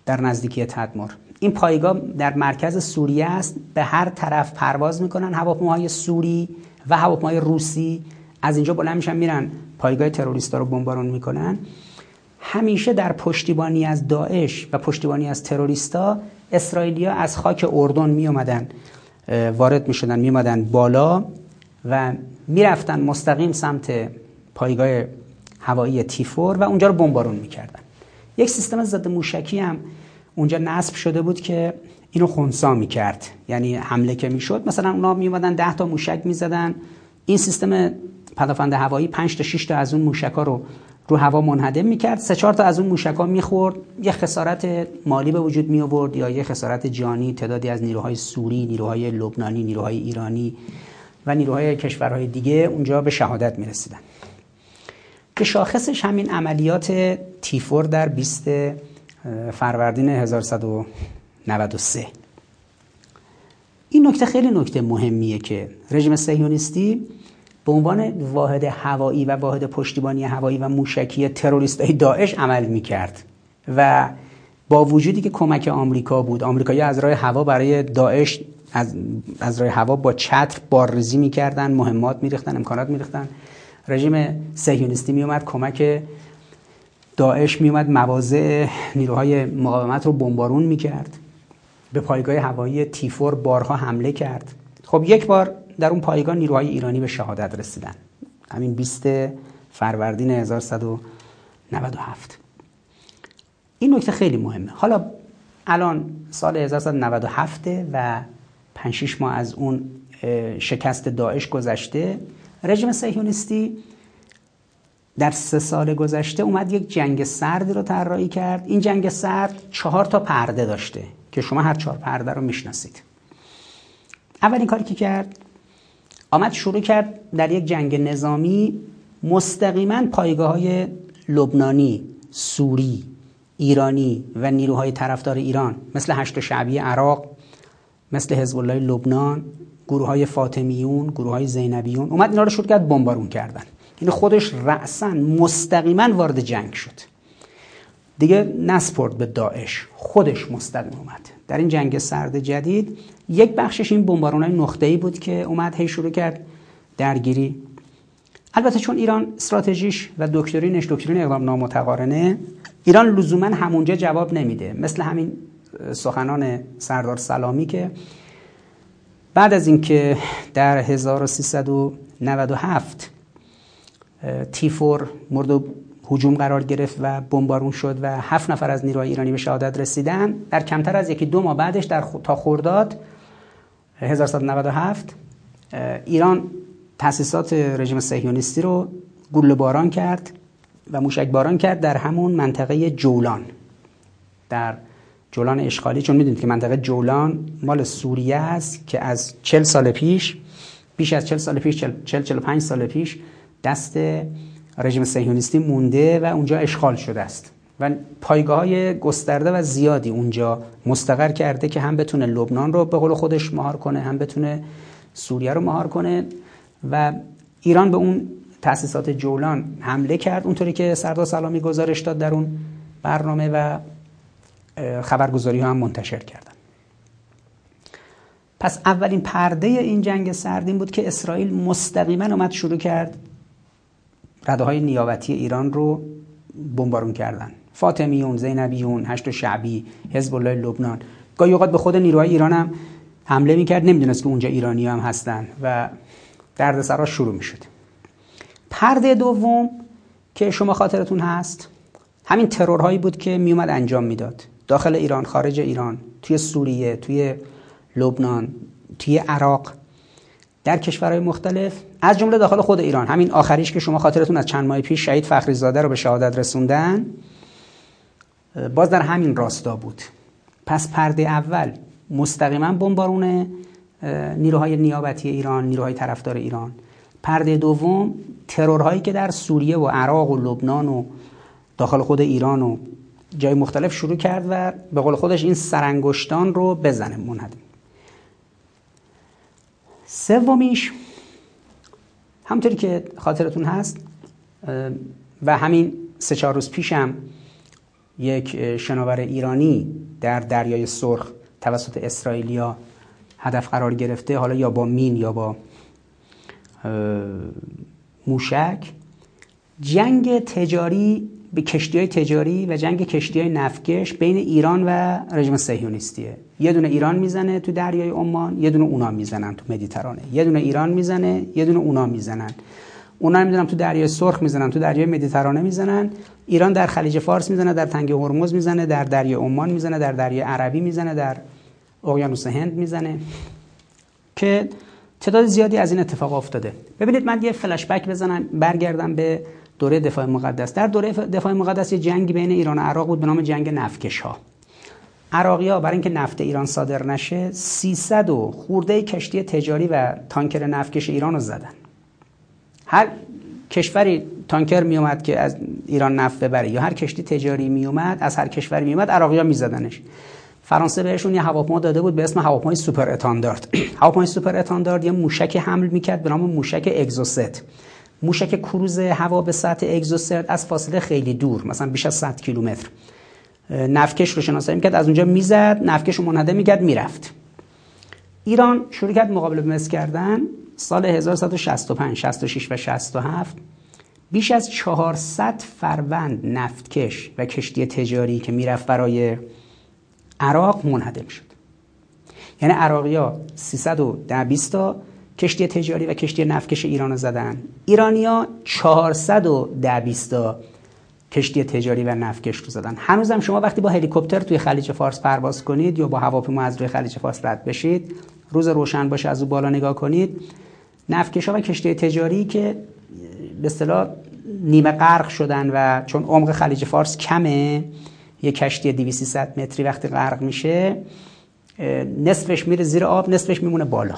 در نزدیکی تدمر. این پایگاه در مرکز سوریه است به هر طرف پرواز می‌کنن هواپیماهای سوری و هواپیماهای روسی. از اینجا بلند میشن میرن. پایگاه تروریستا رو بمبارون می‌کنن. همیشه در پشتیبانی از داعش و پشتیبانی از تروریستا اسرائیلیا از خاک اردن می اومدن وارد می شدن می اومدن بالا و می‌رفتن مستقیم سمت پایگاه هوایی تیفور و اونجا رو بمبارون می‌کردن. یک سیستم ضد موشکی هم اونجا نصب شده بود که اینو خونسا می‌کرد. یعنی حمله که می‌شد مثلا اونا میومدن 10 تا موشک می‌زدن. این سیستم پدافند هوایی 5 تا 6 تا از اون موشکا رو رو هوا منهدم می‌کرد. سه چهار تا از اون موشکا می‌خورد. یه خسارت مالی به وجود می آورد یا یه خسارت جانی تعدادی از نیروهای سوری نیروهای لبنانی نیروهای ایرانی و نیروهای کشورهای دیگه اونجا به شهادت می‌رسیدن. که شاخصش همین عملیات تیفور در 20 فروردین 1193 این نکته خیلی نکته مهمیه که رژیم صهیونیستی به عنوان واحد هوایی و واحد پشتیبانی هوایی و موشکی تروریستای داعش عمل می‌کرد و با وجودی که کمک آمریکا بود آمریکایی از راه هوا برای داعش از, از راه هوا با چتر بارریزی می‌کردن مهمات میریختن امکانات میریختن. رژیم صهیونیستی میومد کمک داعش میومد مواضع نیروهای مقاومت رو بمبارون می‌کرد به پایگاه هوایی تیفور بارها حمله کرد. خب یک بار در اون پایگاه نیروهای ایرانی به شهادت رسیدن. همین 20 فروردین 1197 این نکته خیلی مهمه. حالا الان سال 1197 و 5 6 ماه از اون شکست داعش گذشته رژیم صهیونیستی در سه سال گذشته اومد یک جنگ سردی رو طراحی کرد. این جنگ سرد چهار تا پرده داشته که شما هر چهار پرده رو می‌شناسید. اولین کاری که کرد آمد شروع کرد در یک جنگ نظامی مستقیما پایگاه های لبنانی، سوری، ایرانی و نیروهای طرفدار ایران مثل هشت شعبی عراق مثل حزب الله لبنان گروه های فاطمیون گروه های زینبیون اومد اینا رو شروع کرد بمبارون کردن. این خودش رأسا مستقیما وارد جنگ شد. دیگه نسپرد به داعش. خودش مستقیم اومد. در این جنگ سرد جدید یک بخشش این بمبارون های نقطه‌ای بود که اومد هی شروع کرد درگیری. البته چون ایران استراتژیش و دکترینش دکترین اقدام نامتقارنه ایران لزوما همونجا جواب نمیده. مثل همین سخنان سردار سلامی که بعد از اینکه در 1397 تیفور مورد هجوم قرار گرفت و بمبارون شد و هفت نفر از نیروهای ایرانی به شهادت رسیدن در کمتر از یکی دو ماه بعدش در تا خرداد 1197 ایران تاسیسات رژیم صهیونیستی رو گل باران کرد و موشک باران کرد در همون منطقه جولان در جولان اشغالی چون می‌دونید که منطقه جولان مال سوریه است که از 40 سال پیش بیش از 40 سال پیش 40 45 سال پیش دست رژیم صهیونیستی مونده و اونجا اشغال شده است. و پایگاه های گسترده و زیادی اونجا مستقر کرده که هم بتونه لبنان رو به قول خودش مهار کنه هم بتونه سوریه رو مهار کنه. و ایران به اون تأسیسات جولان حمله کرد اونطوری که سردار سلامی گزارش داد در اون برنامه و خبرگزاری ها هم منتشر کردن. پس اولین پرده این جنگ سردین بود که اسرائیل مستقیما اومد شروع کرد رده های نیابتی ایران رو بمبارون کردن. فاطمیون، زینبیون، هشت شعبی، حزب الله لبنان. گاهی اوقات به خود نیروهای ایران هم حمله می‌کرد نمی‌دونست که اونجا ایرانی هم هستن و دردسرا شروع می‌شد. پرده دوم که شما خاطرتون هست همین ترورهایی بود که میومد انجام می‌داد. داخل ایران خارج ایران توی سوریه توی لبنان توی عراق در کشورهای مختلف از جمله داخل خود ایران. همین آخریش که شما خاطرتون از چند ماه پیش شهید فخری زاده رو به شهادت رسوندن باز در همین راستا بود. پس پرده اول مستقیما بمبارون نیروهای نیابتی ایران نیروهای طرفدار ایران. پرده دوم ترورهایی که در سوریه و عراق و لبنان و داخل خود ایران و جای مختلف شروع کرد و به قول خودش این سرانگشتان رو بزنه منهدم سومیش همطوری که خاطرتون هست و همین سه چهار روز پیشم یک شناور ایرانی در دریای سرخ توسط اسرائیلیا هدف قرار گرفته حالا یا با مین یا با موشک جنگ تجاری به کشتی های تجاری و جنگ کشتی های نفکش بین ایران و رژیم صهیونیستیه. یه دونه ایران می‌زنه تو دریای عمان یه دونه اونا می‌زنن تو مدیترانه. یه دونه ایران می‌زنه یه دونه اونا می‌زنن. اونا می‌دونم تو دریای سرخ می‌زنن تو دریای مدیترانه می‌زنن. ایران در خلیج فارس می‌زنه در تنگه هرمز می‌زنه در دریای عمان می‌زنه در دریای عربی می‌زنه در اقیانوس هند می‌زنه. که تعداد زیادی از این اتفاق افتاده. ببینید من یه فلش بک بزنم برگردم به دوره دفاع مقدس. در دوره دفاع مقدس یه جنگ بین ایران و عراق بود به نام جنگ نفکش ها عراقی ها برای اینکه نفت ایران صادر نشه 300 و خورده کشتی تجاری و تانکر نفکش ایران رو زدن. هر کشوری تانکر می اومد که از ایران نفت ببره یا هر کشتی تجاری می اومد از هر کشوری می اومد عراقی ها می زدنش فرانسه بهشون یه هواپیما داده بود به اسم هواپیمای سوپر اتاندارد. هواپیمای سوپر اتاندارد یه موشک حمل می‌کرد به نام موشک اگزوست. موشک کروز هوا به سطح اگزوست از فاصله خیلی دور مثلا بیش از 100 کیلومتر. نفکش رو شناسایی می‌کرد از اونجا می‌زد نفکش رو منهده می‌کرد می‌رفت. ایران شروع کرد مقابله به مصر کردن سال 1165 66 و 67 بیش از 400 فروند نفتکش و کشتی تجاری که می‌رفت برای عراق منهدم شد یعنی عراقی ها 310 تا کشتی تجاری و کشتی نفکش ایران رو زدن. ایرانیا 410 تا کشتی تجاری و نفکش رو زدن. هنوزم شما وقتی با هلیکوپتر توی خلیج فارس پرواز کنید یا با هواپیما از روی خلیج فارس رد بشید روز روشن باشه از او بالا نگاه کنید نفکش ها و کشتی تجاری که به اصطلاح نیمه غرق شدن و چون عمق خلیج فارس کمه یه کشتی 200 متری وقتی غرق میشه نصفش میره زیر آب نصفش میمونه بالا.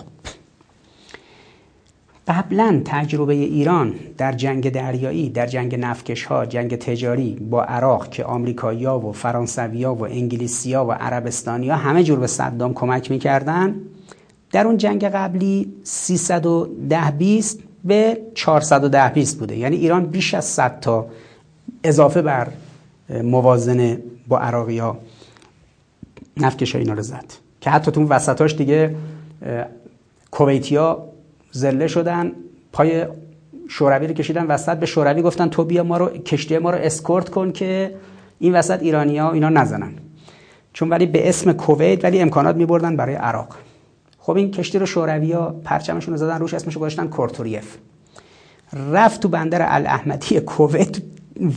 قبلا تجربه ایران در جنگ دریایی در جنگ نفکش ها جنگ تجاری با عراق که آمریکایی‌ها و فرانسویا و انگلیسیا و عربستانیا همه جور به صدام کمک می‌کردن در اون جنگ قبلی 310 20 به 410 20 بوده. یعنی ایران بیش از 100 تا اضافه بر موازنه با عراقی ها نفکش اینا رو زد. که حتی تو وسطاش دیگه کویتی ها زله شدن پای شوروی رو کشیدن وسط به شوروی گفتن تو بیا ما رو کشتی ما رو اسکورت کن که این وسط ایرانی ها اینا نزنن. چون ولی به اسم کویت ولی امکانات می بردن برای عراق. خب این کشتی رو شوروی ها پرچمشون رو زدن روش اسمش رو گذاشتن کورتوریف. رفت تو بندر الاحمدی کویت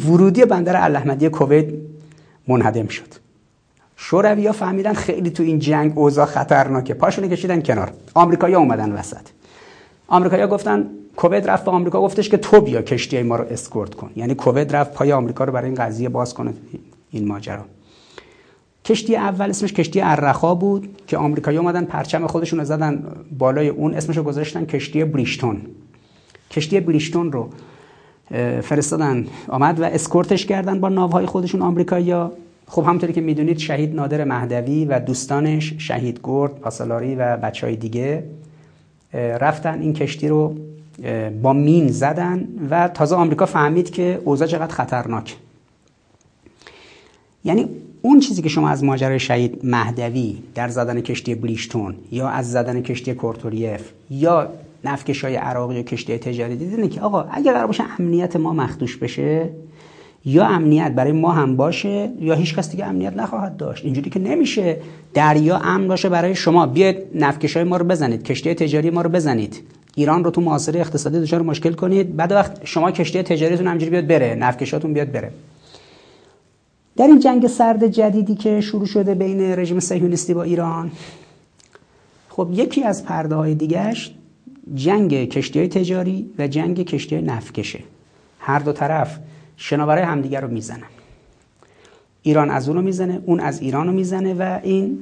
ورودی بندر الاحمدی کویت منهدم شد. شوروی ها فهمیدن خیلی تو این جنگ اوضاع خطرناکه. پاشونو کشیدن کنار. آمریکایی‌ها اومدن وسط. آمریکایی‌ها گفتن کویت رفت به آمریکا گفتش که تو بیا کشتی ما رو اسکورت کن. یعنی کویت رفت پای آمریکا رو برای این قضیه باز کنه این ماجرا. کشتی اول اسمش کشتی ارخا بود که آمریکایی اومدن پرچم خودشون رو زدن بالای اون اسمش رو گذاشتن کشتی بریشتون کشتی بریشتون رو فرستادن آمد و اسکورتش کردن با ناوهای خودشون آمریکایی‌ها. خب همونطوری که می‌دونید شهید نادر مهدوی و دوستانش شهید گرد پاسالاری و بچه های دیگه. رفتن این کشتی رو با مین زدن و تازه آمریکا فهمید که اوضاع چقدر خطرناک یعنی اون چیزی که شما از ماجرای شهید مهدوی در زدن کشتی بلیشتون یا از زدن کشتی کورتوریف یا نفکش های عراقی و کشتی تجاری دیدین که آقا اگر قرار باشه امنیت ما مخدوش بشه یا امنیت برای ما هم باشه یا هیچ کس دیگه امنیت نخواهد داشت. اینجوری که نمیشه دریا امن باشه برای شما. بیاید نفکش های ما رو بزنید کشتی تجاری ما رو بزنید. ایران رو تو معاصره اقتصادی دچار مشکل کنید. بعد وقت شما کشتی تجاریتون همجوری بیاد بره نفکشاتون بیاد بره. در این جنگ سرد جدیدی که شروع شده بین رژیم صهیونیستی با ایران خب یکی از پرده های دیگهش جنگ کشتی های تجاری و جنگ کشتی های نفکشه. هر دو طرف شناورای همدیگر رو می‌زنن. ایران از اون رو می‌زنه اون از ایران رو می‌زنه و این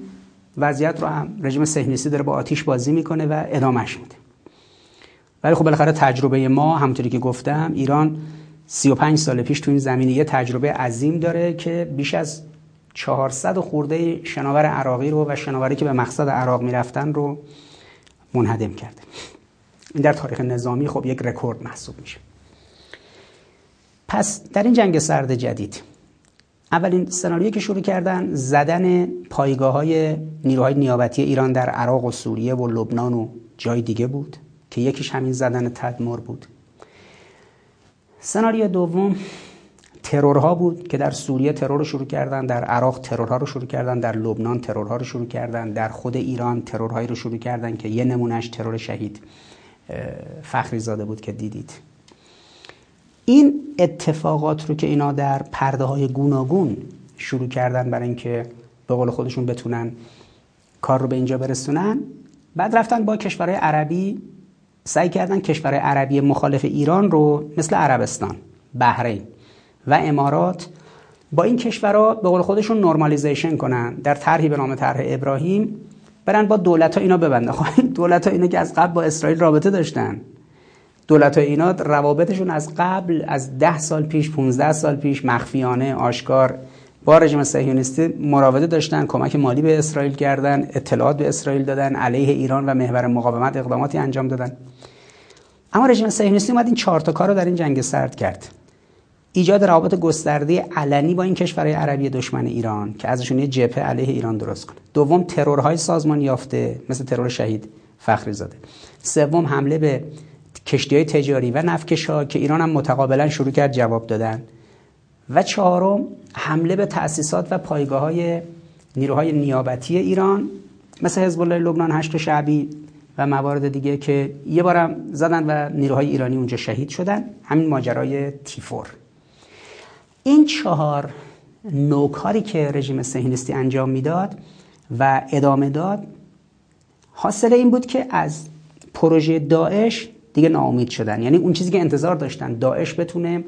وضعیت رو هم رژیم صهیونیستی داره با آتیش بازی می‌کنه و ادامهش میده. ولی خب بالاخره تجربه ما همونطوری که گفتم ایران 35 سال پیش تو این زمینه یه تجربه عظیم داره که بیش از 400 خورده شناور عراقی رو و شناوری که به مقصد عراق می‌رفتن رو منهدم کرده. این در تاریخ نظامی خب یک رکورد محسوب میشه. پس در این جنگ سرد جدید اولین سناریویی که شروع کردن زدن پایگاه های نیروهای نیابتی ایران در عراق و سوریه و لبنان و جای دیگه بود که یکیش همین زدن تدمر بود. سناریو دوم ترورها بود که در سوریه ترور رو شروع کردن در عراق ترورها رو شروع کردن در لبنان ترورها رو شروع کردن در خود ایران ترورهایی رو شروع کردن که یه نمونهش ترور شهید فخری زاده بود که دیدید. این اتفاقات رو که اینا در پرده های گوناگون شروع کردن برای اینکه به قول خودشون بتونن کار رو به اینجا برسونن بعد رفتن با کشورهای عربی سعی کردن کشورهای عربی مخالف ایران رو مثل عربستان، بحرین و امارات با این کشورها به قول خودشون نرمالیزیشن کنن در طرحی به نام طرح ابراهیم برن با دولت ها اینا ببندن. خب دولت ها اینا که از قبل با اسرائیل رابطه داشتن. دولت ها اینا روابطشون از قبل از ده سال پیش 15 سال پیش مخفیانه آشکار با رژیم صهیونیستی مراوده داشتن کمک مالی به اسرائیل کردن اطلاعات به اسرائیل دادن علیه ایران و محور مقاومت اقداماتی انجام دادن. اما رژیم صهیونیستی اومد این چهار تا کار در این جنگ سرد کرد. ایجاد روابط گسترده علنی با این کشورهای عربی دشمن ایران که ازشون یه جبهه علیه ایران درست کنه. دوم ترورهای سازمان یافته مثل ترور شهید فخری زاده. سوم حمله به کشتی های تجاری و نفکش ها که ایران هم متقابلا شروع کرد جواب دادن. و چهارم حمله به تأسیسات و پایگاه های نیروهای نیابتی ایران مثل حزب الله لبنان هشت شعبی و موارد دیگه که یه بارم زدن و نیروهای ایرانی اونجا شهید شدن. همین ماجرای تیفور. این چهار نوکاری که رژیم سهینستی انجام می‌داد و ادامه داد حاصل این بود که از پروژه داعش دیگه ناامید شدن. یعنی اون چیزی که انتظار داشتن داعش بتونه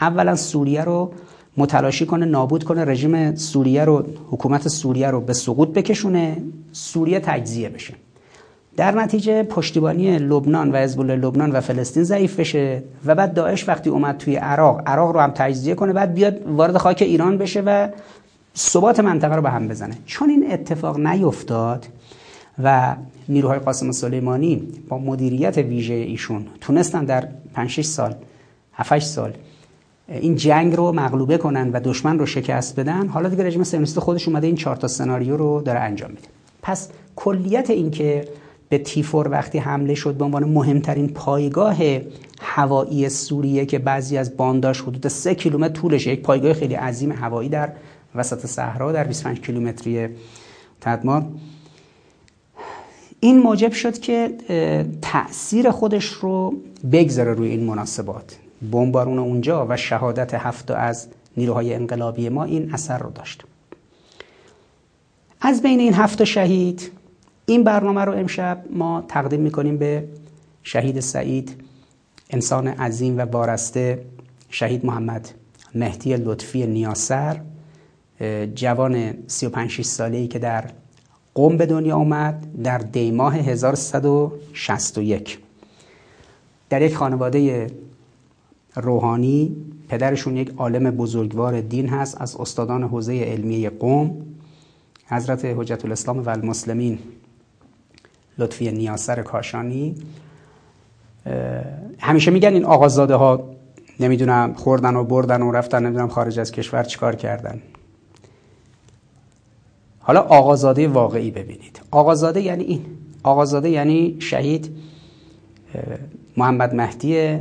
اولا سوریه رو متلاشی کنه نابود کنه رژیم سوریه رو حکومت سوریه رو به سقوط بکشونه سوریه تجزیه بشه. در نتیجه پشتیبانی لبنان و حزب لبنان و فلسطین ضعیف بشه و بعد داعش وقتی اومد توی عراق عراق رو هم تجزیه کنه بعد بیاد وارد خاک ایران بشه و ثبات منطقه رو به هم بزنه. چون این اتفاق نیفتاد و نیروهای قاسم سلیمانی با مدیریت ویژه ایشون تونستن در 5 6 سال 7 سال این جنگ رو مغلوبه کنن و دشمن رو شکست بدن حالا دیگه رژیم صهیونیست خودش اومده این چهار تا سناریو رو داره انجام میده. پس کلیت این که به تیفور وقتی حمله شد به عنوان مهمترین پایگاه هوایی سوریه که بعضی از بانداش حدود سه کیلومتر طولشه یک پایگاه خیلی عظیم هوایی در وسط صحرا در 25 کیلومتری تدمار این موجب شد که تاثیر خودش رو بگذاره روی این مناسبات. بمبارون اونجا و شهادت هفت از نیروهای انقلابی ما این اثر رو داشت. از بین این هفت شهید این برنامه رو امشب ما تقدیم می‌کنیم به شهید سعید انسان عظیم و وارسته شهید محمد مهدی لطفی نیاسر جوان 35 ساله که در قم به دنیا آمد در دیماه 1161 در یک خانواده روحانی پدرشون یک عالم بزرگوار دین هست از استادان حوزه علمی قوم حضرت حجت الاسلام و المسلمین لطفی نیاسر کاشانی همیشه میگن این آقازاده ها نمی‌دونم خوردن و بردن و رفتن نمی‌دونم خارج از کشور چیکار کردن. حالا آقازاده واقعی ببینید. آقازاده یعنی این. آقازاده یعنی شهید محمد مهدی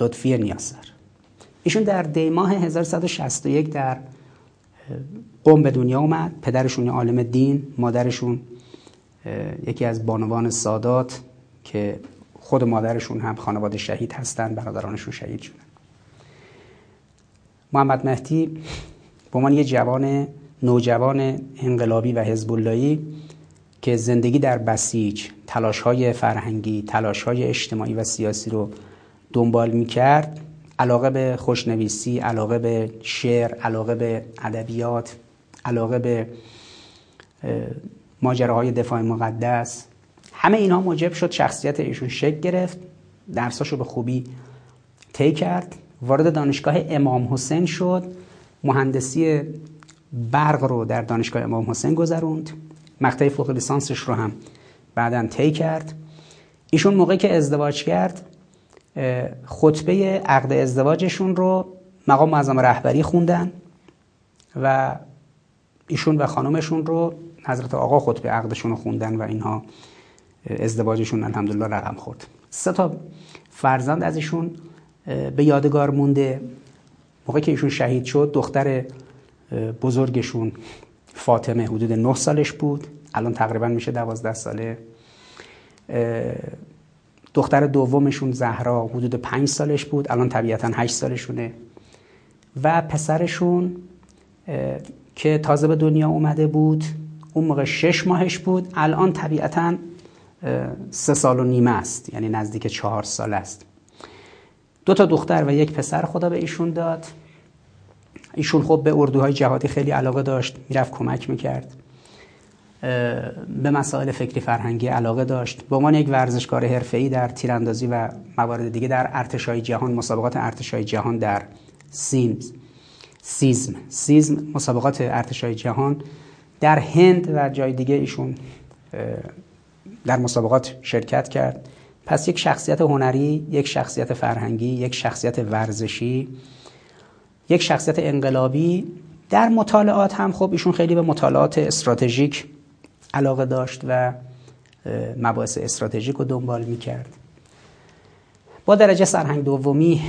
لطفی نیاسر ایشون در دی ماه 1161 در قم به دنیا اومد. پدرشون عالم دین مادرشون یکی از بانوان سادات که خود مادرشون هم خانواده شهید هستن برادرانشون شهید شدن. محمد مهدی به عنوان یه جوان نوجوان انقلابی و حزب که زندگی در بسیج تلاش های فرهنگی تلاش های اجتماعی و سیاسی رو دنبال می کرد علاقه به خوشنویسی علاقه به شعر علاقه به ادبیات علاقه به ماجراهای دفاع مقدس. همه اینها موجب شد شخصیت ایشون شکل گرفت درساشو به خوبی طی کرد. وارد دانشگاه امام حسین شد. مهندسی برق رو در دانشگاه امام حسین گذروند. مقطع فوق لیسانسش رو هم بعدا طی کرد. ایشون موقعی که ازدواج کرد خطبه عقد ازدواجشون رو مقام معظم رهبری خوندن و ایشون و خانمشون رو حضرت آقا خطبه عقدشون رو خوندن و اینها ازدواجشون الحمدلله رقم خورد. سه تا فرزند از ایشون به یادگار مونده. موقعی که ایشون شهید شد دختر بزرگشون فاطمه حدود 9 سالش بود. الان تقریبا میشه 12 ساله. دختر دومشون زهرا حدود 5 سالش بود. الان طبیعتا 8 سالشونه. و پسرشون که تازه به دنیا اومده بود اون موقع 6 ماهش بود. الان طبیعتا سه سال و نیمه است. یعنی نزدیک چهار سال است. دو تا دختر و یک پسر خدا به ایشون داد. ایشون خب به اردوهای جهادی خیلی علاقه داشت می‌رفت کمک می‌کرد. به مسائل فکری فرهنگی علاقه داشت. به عنوان یک ورزشکار حرفه‌ای در تیراندازی و موارد دیگه در ارتشای جهان مسابقات ارتشای جهان در سیمز سیزم سیزم مسابقات ارتشای جهان در هند و جای دیگه ایشون در مسابقات شرکت کرد. پس یک شخصیت هنری یک شخصیت فرهنگی یک شخصیت ورزشی یک شخصیت انقلابی در مطالعات هم خب ایشون خیلی به مطالعات استراتژیک علاقه داشت و مباحث استراتژیک رو دنبال می‌کرد. با درجه سرهنگ دومی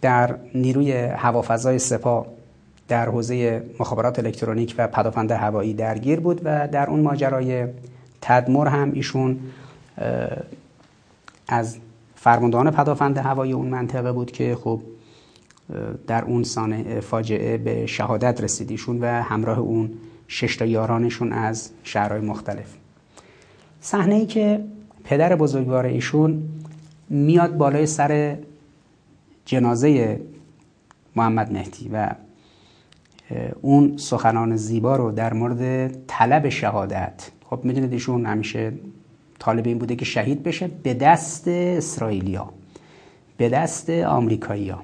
در نیروی هوافضای سپاه در حوزه مخابرات الکترونیک و پدافند هوایی درگیر بود و در اون ماجرای تدمر هم ایشون از فرماندهان پدافند هوای اون منطقه بود که خب در اون سانه فاجعه به شهادت رسیدیشون و همراه اون شش تا یارانشون از شهرهای مختلف. صحنه ای که پدر بزرگوار ایشون میاد بالای سر جنازه محمد مهدی و اون سخنان زیبا رو در مورد طلب شهادت خب می‌دونید ایشون همیشه طالب این بوده که شهید بشه به دست اسرائیلیا به دست آمریکایی‌ها.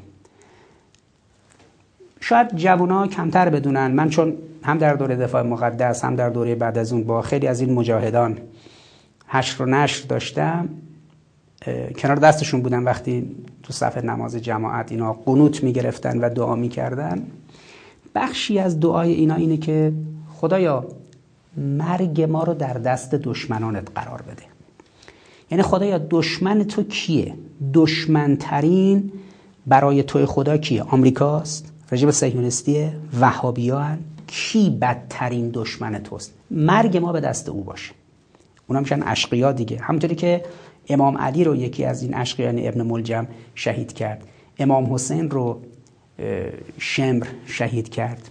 شاید جوونا کمتر بدونن. من چون هم در دوره دفاع مقدس هم در دوره بعد از اون با خیلی از این مجاهدان حشر و نشر داشتم کنار دستشون بودم وقتی تو صف نماز جماعت اینا قنوت می‌گرفتن و دعا می‌کردن. بخشی از دعای اینا اینه که خدایا مرگ ما رو در دست دشمنانت قرار بده. یعنی خدایا دشمن تو کیه؟ دشمنترین برای توی خدا کیه؟ آمریکاست. رژیم صهیونیستی وهابیان کی بدترین دشمن توست؟ مرگ ما به دست او باشه. اونا میشن اشقیا دیگه. همونطوری که امام علی رو یکی از این اشقیان ابن ملجم شهید کرد. امام حسین رو شمر شهید کرد.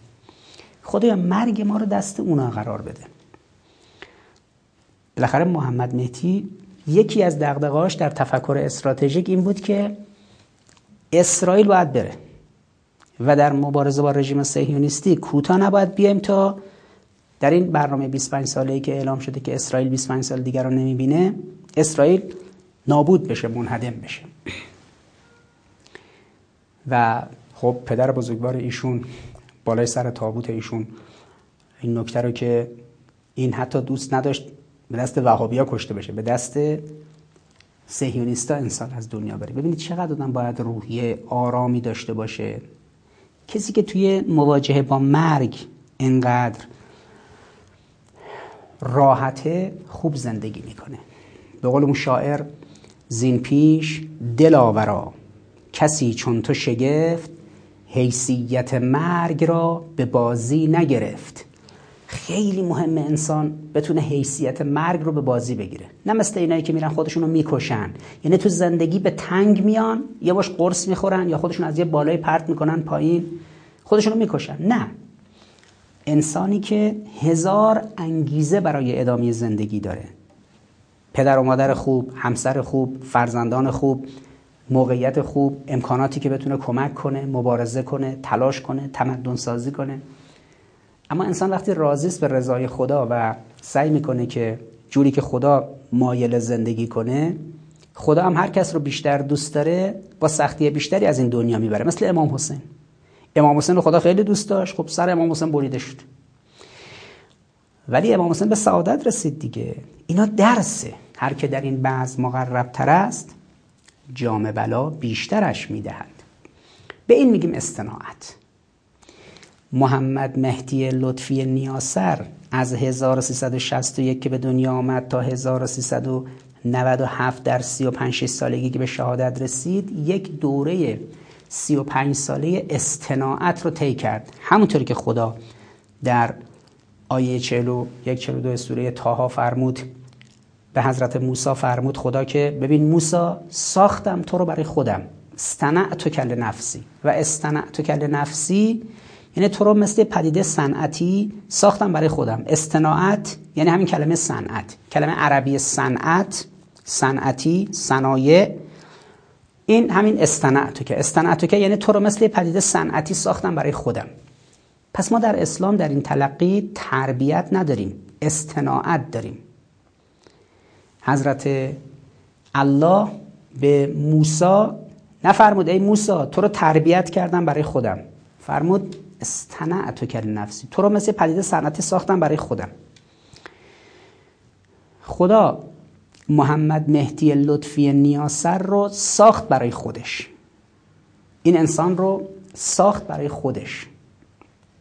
خدایا مرگ ما رو دست اونا قرار بده. بالاخره محمد مهدی یکی از دغدغه‌هاش در تفکر استراتژیک این بود که اسرائیل باید بره. و در مبارزه با رژیم صهیونیستی کوتاه نباید بیایم تا در این برنامه 25 ساله که اعلام شده که اسرائیل 25 سال دیگر رو نمی‌بینه اسرائیل نابود بشه منهدم بشه. و خب پدر بزرگوار ایشون بالای سر تابوت ایشون این نکته رو که این حتی دوست نداشت به دست وهابیا کشته بشه به دست سهیونیستا انسان از دنیا بره. ببینید چقدر آدم باید روحیه آرامی داشته باشه. کسی که توی مواجهه با مرگ انقدر راحته خوب زندگی می‌کنه. به قول اون شاعر زین پیش دلاورا کسی چون تو شگفت حیثیت مرگ را به بازی نگرفت. خیلی مهم انسان بتونه حیثیت مرگ رو به بازی بگیره. نه مثل اینایی که میرن خودشون رو می‌کشن. یعنی تو زندگی به تنگ میان یه باش قرص می‌خورن یا خودشون از یه بالای پرت می‌کنن پایین خودشون رو می‌کشن. نه. انسانی که هزار انگیزه برای ادامه زندگی داره. پدر و مادر خوب همسر خوب فرزندان خوب موقعیت خوب امکاناتی که بتونه کمک کنه مبارزه کنه تلاش کنه تمدن سازی کنه. اما انسان وقتی راضی به رضای خدا و سعی می‌کنه که جوری که خدا مایل زندگی کنه خدا هم هر کس رو بیشتر دوست داره با سختی بیشتری از این دنیا می‌بره. مثل امام حسین. امام حسین رو خدا خیلی دوست داشت. خب سر امام حسین بریده شد. ولی امام حسین به سعادت رسید دیگه. اینا درسه. هر که در این بعض مقرب تر است جام بلا بیشترش می‌دهد. به این میگیم استناعت. محمد مهدی لطفی نیاسر از 1361 که به دنیا آمد تا 1397 در 35 سالگی که به شهادت رسید یک دوره 35 ساله استناعت رو طی کرد. همونطوری که خدا در آیه 41 42 سوره تاها فرمود به حضرت موسی فرمود خدا که ببین موسی ساختم تو رو برای خودم. استنعت کل نفسی. و استنعت کل نفسی یعنی تو رو مثل پدیده صنعتی ساختم برای خودم. استناعت یعنی همین کلمه صنعت. کلمه عربی صنعت صنعتی صنایع. این همین استنعت که. استنعت که یعنی تو رو مثل پدیده صنعتی ساختم برای خودم. پس ما در اسلام در این تلقی تربیت نداریم استناعت داریم. حضرت الله به موسی نفرمود ای موسی تو رو تربیت کردم برای خودم. فرمود استنعت کل نفسی تو رو مثل پدیده صنعتی ساختم برای خودم. خدا محمد مهدی لطفی نیاسر رو ساخت برای خودش. این انسان رو ساخت برای خودش.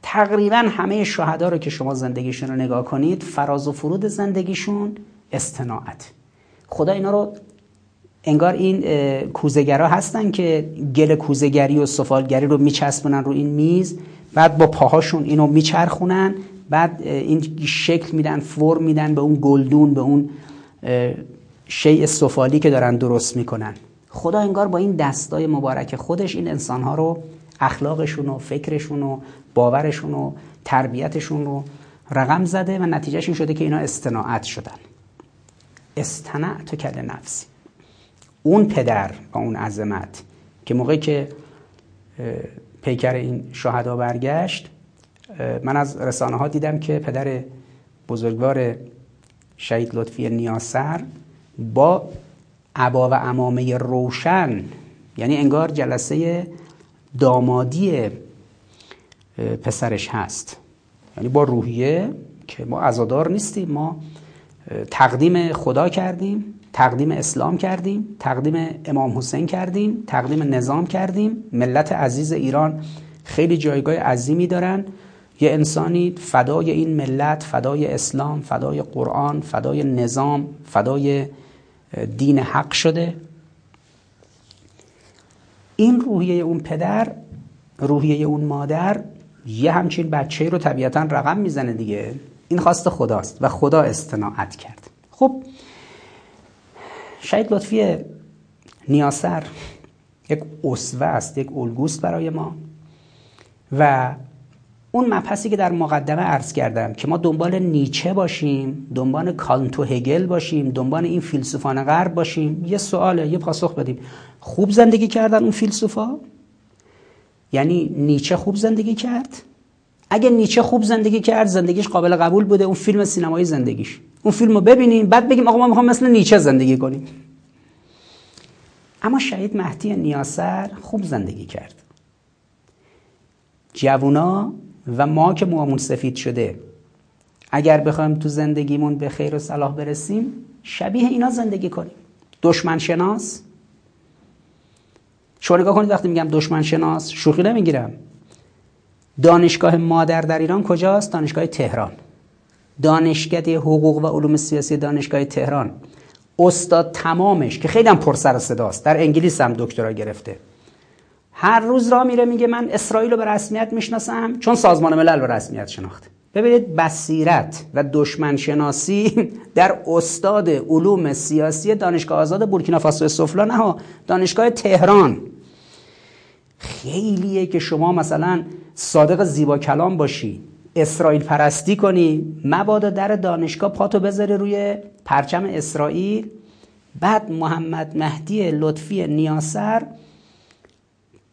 تقریبا همه شهدا رو که شما زندگیشون رو نگاه کنید فراز و فرود زندگیشون استناعت. خدا اینا رو انگار این کوزگرا هستن که گل کوزگری و سفالگری رو میچسبونن رو این میز. بعد با پاهاشون اینو میچرخونن بعد این شکل میدن فرم میدن به اون گلدون به اون شیء سفالی که دارن درست می‌کنن. خدا انگار با این دستای مبارک خودش این انسانها رو اخلاقشون و فکرشون و باورشون و تربیتشون رو رقم زده و نتیجهش این شده که اینا استناعت شدن. استنعت کل نفسی اون پدر با اون عظمت که موقعی که پیکر این شهدا برگشت من از رسانه ها دیدم که پدر بزرگوار شهید لطفی نیاسر با عبا و امامه روشن یعنی انگار جلسه دامادی پسرش هست. یعنی با روحیه که ما ازادار نیستیم ما تقدیم خدا کردیم تقدیم اسلام کردیم تقدیم امام حسین کردیم تقدیم نظام کردیم. ملت عزیز ایران خیلی جایگاه عظیمی دارن. یه انسانی فدای این ملت فدای اسلام فدای قرآن فدای نظام فدای دین حق شده. این روحیه اون پدر روحیه اون مادر یه همچین بچه رو طبیعتا رقم می‌زنه دیگه. این خواست خداست و خدا استناعت کرد. خب شاید لطفی نیاسر یک اصوه است یک الگوست برای ما و اون مبحثی که در مقدمه عرض کردم که ما دنبال نیچه باشیم دنبال کانت و هگل باشیم دنبال این فیلسوفان غرب باشیم یه سواله یه پاسخ بدیم. خوب زندگی کردن اون فیلسوفا؟ یعنی نیچه خوب زندگی کرد؟ اگه نیچه خوب زندگی کرد زندگیش قابل قبول بوده. اون فیلم سینمایی زندگیش. اون فیلم رو ببینیم بعد بگیم آقا ما می‌خوام مثل نیچه زندگی کنیم. اما شهید مهدی نیاسر خوب زندگی کرد. جوونا و ما که موامون سفید شده اگر بخوایم تو زندگیمون به خیر و صلاح برسیم شبیه اینا زندگی کنیم. دشمن شناس. شما نگاه کنید وقتی میگم دشمن شناس شوخی نمی‌گیرم. دانشگاه مادر در ایران کجاست؟ دانشگاه تهران. دانشکده حقوق و علوم سیاسی دانشگاه تهران. استاد تمامش که خیلی هم پر سر صداست در انگلیس هم دکترا گرفته. هر روز را میره میگه من اسرائیل رو به رسمیت می‌شناسم چون سازمان ملل به رسمیت شناخته. ببینید بصیرت و دشمن شناسی در استاد علوم سیاسی دانشگاه آزاد بورکینافاسو سفلا نه دانشگاه تهران. خیلیه که شما مثلا صادق زیبا کلام باشی اسرائیل پرستی کنی مبادا در دانشگاه پاتو بذاره روی پرچم اسرائیل. بعد محمد مهدی لطفی نیاسر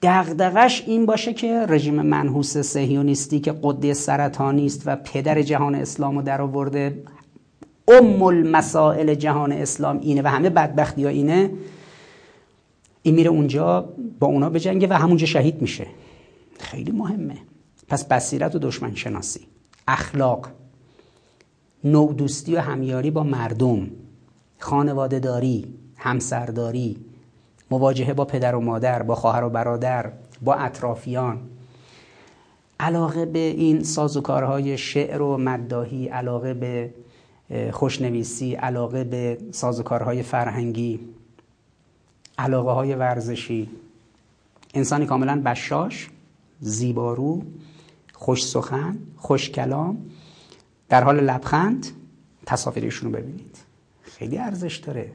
دغدغش این باشه که رژیم منحوس سهیونیستی که قده سرطانی است و پدر جهان اسلام رو در آورده ام المسائل جهان اسلام اینه و همه بدبختی ها اینه. این میره اونجا با اونا بجنگه و همونجا شهید میشه. خیلی مهمه. پس بصیرت و دشمن شناسی اخلاق. نوع دوستی و همیاری با مردم. خانواده داری همسرداری. مواجهه با پدر و مادر با خواهر و برادر با اطرافیان. علاقه به این سازوکارهای شعر و مداهی علاقه به خوشنویسی علاقه به سازوکارهای فرهنگی. علاقه های ورزشی. انسانی کاملا بشاش زیبارو خوش سخن خوش کلام در حال لبخند تصاویرشون رو ببینید. خیلی ارزش داره.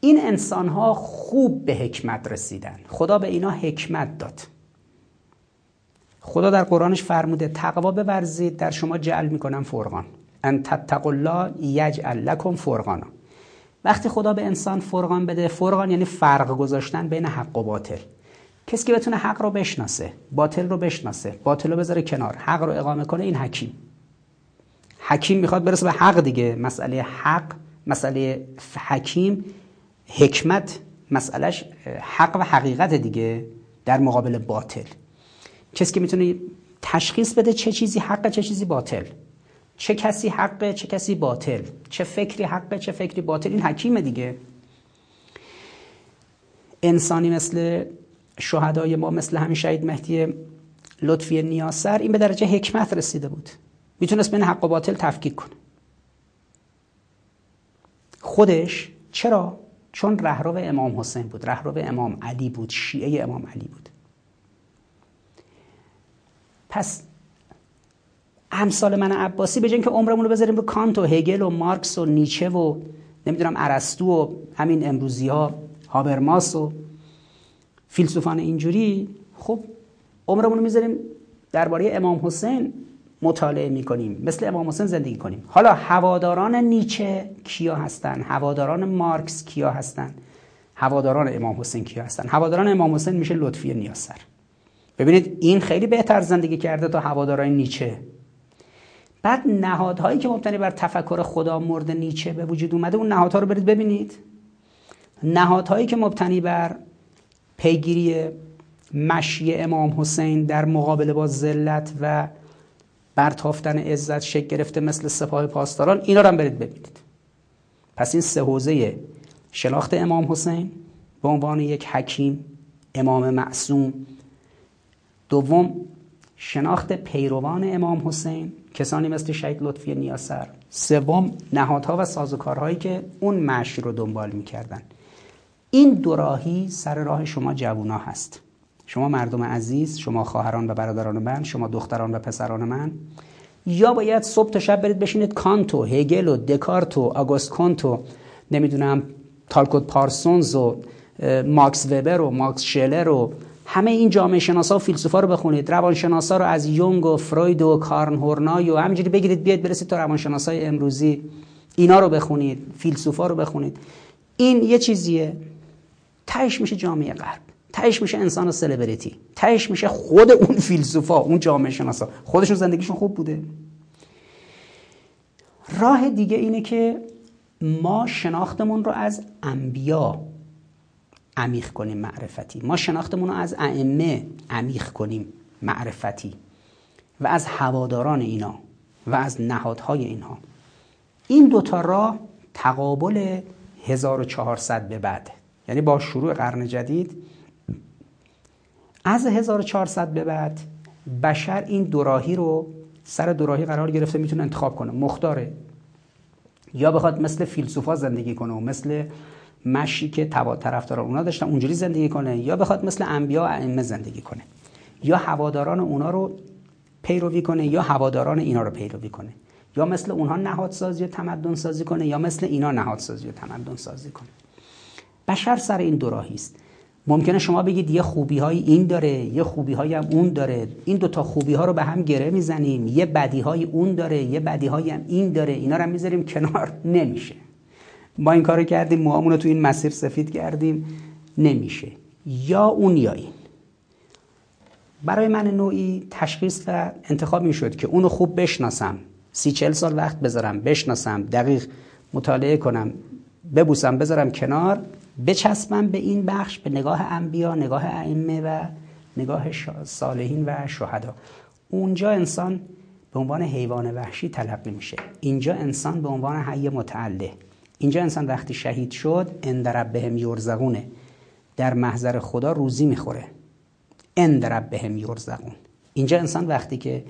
این انسان ها خوب به حکمت رسیدن. خدا به اینا حکمت داد. خدا در قرآنش فرموده تقوا بورزید در شما جعل می‌کنم فرقان. ان تتقوا الله یجعل لکم فرقانا. وقتی خدا به انسان فرقان بده فرقان یعنی فرق گذاشتن بین حق و باطل. کسی که بتونه حق رو بشناسه باطل رو بشناسه باطل رو بذاره کنار حق رو اقامه کنه این حکیم. حکیم می‌خواد برسه به حق دیگه. مسئله حق مسئله حکیم حکمت مسئلهش حق و حقیقت دیگه در مقابل باطل. کسی که می‌تونه تشخیص بده چه چیزی حق چه چیزی باطل. چه کسی حقه چه کسی باطل. چه فکری حقه چه فکری باطل. این حکیمه دیگه. انسانی مثل شهدای ما مثل همین شهید مهدی لطفی نیاسر این به درجه حکمت رسیده بود. می‌تونست بین حق و باطل تفکیک کنه. خودش چرا؟ چون رهرو امام حسین بود. رهرو امام علی بود. شیعه امام علی بود. پس امثال من عباسی به که عمرمون رو بذاریم رو کانت و هگل و مارکس و نیچه و نمی‌دونم ارسطو و همین امروزی ها هابرماس و فیلسوفان اینجوری خب عمرمون رو می‌ذاریم درباره امام حسین مطالعه می‌کنیم مثل امام حسین زندگی کنیم. حالا هواداران نیچه کیا هستن؟ هواداران مارکس کیا هستن؟ هواداران امام حسین کیا هستن؟ هواداران امام حسین میشه لطفی نیاسر ببینید این خیلی بهتر زندگی کرده تا هواداران نیچه. بعد نهادهایی که مبتنی بر تفکر خدا مورد نیچه به وجود اومده اون نهادها رو برید ببینید. نهادهایی که مبتنی بر پیگیری مشی امام حسین در مقابله با ذلت و برتافتن عزت شکل گرفته مثل سپاه پاسداران اینا رو هم برید ببینید. پس این سه حوزه شناخت امام حسین به عنوان یک حکیم امام معصوم. دوم شناخت پیروان امام حسین. کسانی مثل شهید لطفی نیاسر. سوم نهادها و سازوکارهایی که اون مشی رو دنبال می‌کردن. این دوراهی سر راه شما جوونا هست. شما مردم عزیز شما خواهران و برادران من شما دختران و پسران من. یا باید صبح تا شب برید بشینید کانتو هگل و دکارت و آگوست کانتو نمی‌دونم تالکوت پارسونز و ماکس وبر و ماکس شلر و همه این جامعه شناسا و فیلسوفا رو بخونید. روانشناسا رو از یونگ و فروید و کارن هورنای و همینجوری بگیرید بیاید برسید تا روانشناسای امروزی. اینا رو بخونید فیلسوفا رو بخونید. این یه چیزیه. تهش میشه جامعه غرب. تهش میشه انسان سلبریتی. تهش میشه خود اون فیلسوفا اون جامعه شناسا. خودشون زندگیشون خوب بوده. راه دیگه اینه که ما شناختمون رو از انبیا عمیق کنیم معرفتی. ما شناختمون رو از ائمه عمیق کنیم معرفتی. و از هواداران اینا و از نهادهای اینها. این دوتا راه تقابل 1400 به بعد. یعنی با شروع قرن جدید از 1400 به بعد بشر این دوراهی رو سر دوراهی قرار گرفته می‌تونه انتخاب کنه. مختاره. یا بخواد مثل فیلسوفا زندگی کنه و مثل مشی که طرفدار اونا داشتن اونجوری زندگی کنه یا بخواد مثل انبیا ائمه زندگی کنه یا هواداران اونا رو پیروی کنه یا هواداران اینا رو پیروی کنه یا مثل اونها نهادسازی و تمدن سازی کنه یا مثل اینا نهادسازی و تمدن سازی کنه. بشر سر این دوراهی است. ممکنه شما بگید یه خوبی های این داره یه خوبی های هم اون داره. این دوتا خوبی ها رو به هم گره می‌زنیم. یه بدی های اون داره یه بدی های هم این داره. اینا رو می‌ذاریم کنار. نمیشه. ما این کارو کردیم موامون رو تو این مسیر سفید کردیم. نمیشه. یا اون یا این. برای من نوعی تشخیص و انتخاب می شد که اونو خوب بشناسم. سی چل سال وقت بذارم بشناسم دقیق مطالعه کنم ببوسم بذارم کنار بچسبم به این بخش به نگاه انبیا نگاه ائمه و نگاه صالحین و شهدا. اونجا انسان به عنوان حیوان وحشی تلقی میشه. اینجا انسان به عنوان حی متعله اینجا انسان وقتی شهید شد اندرب بهم یرزقونه. در محضر خدا روزی می‌خوره. اندرب بهم یرزقون. اینجا انسان وقتی که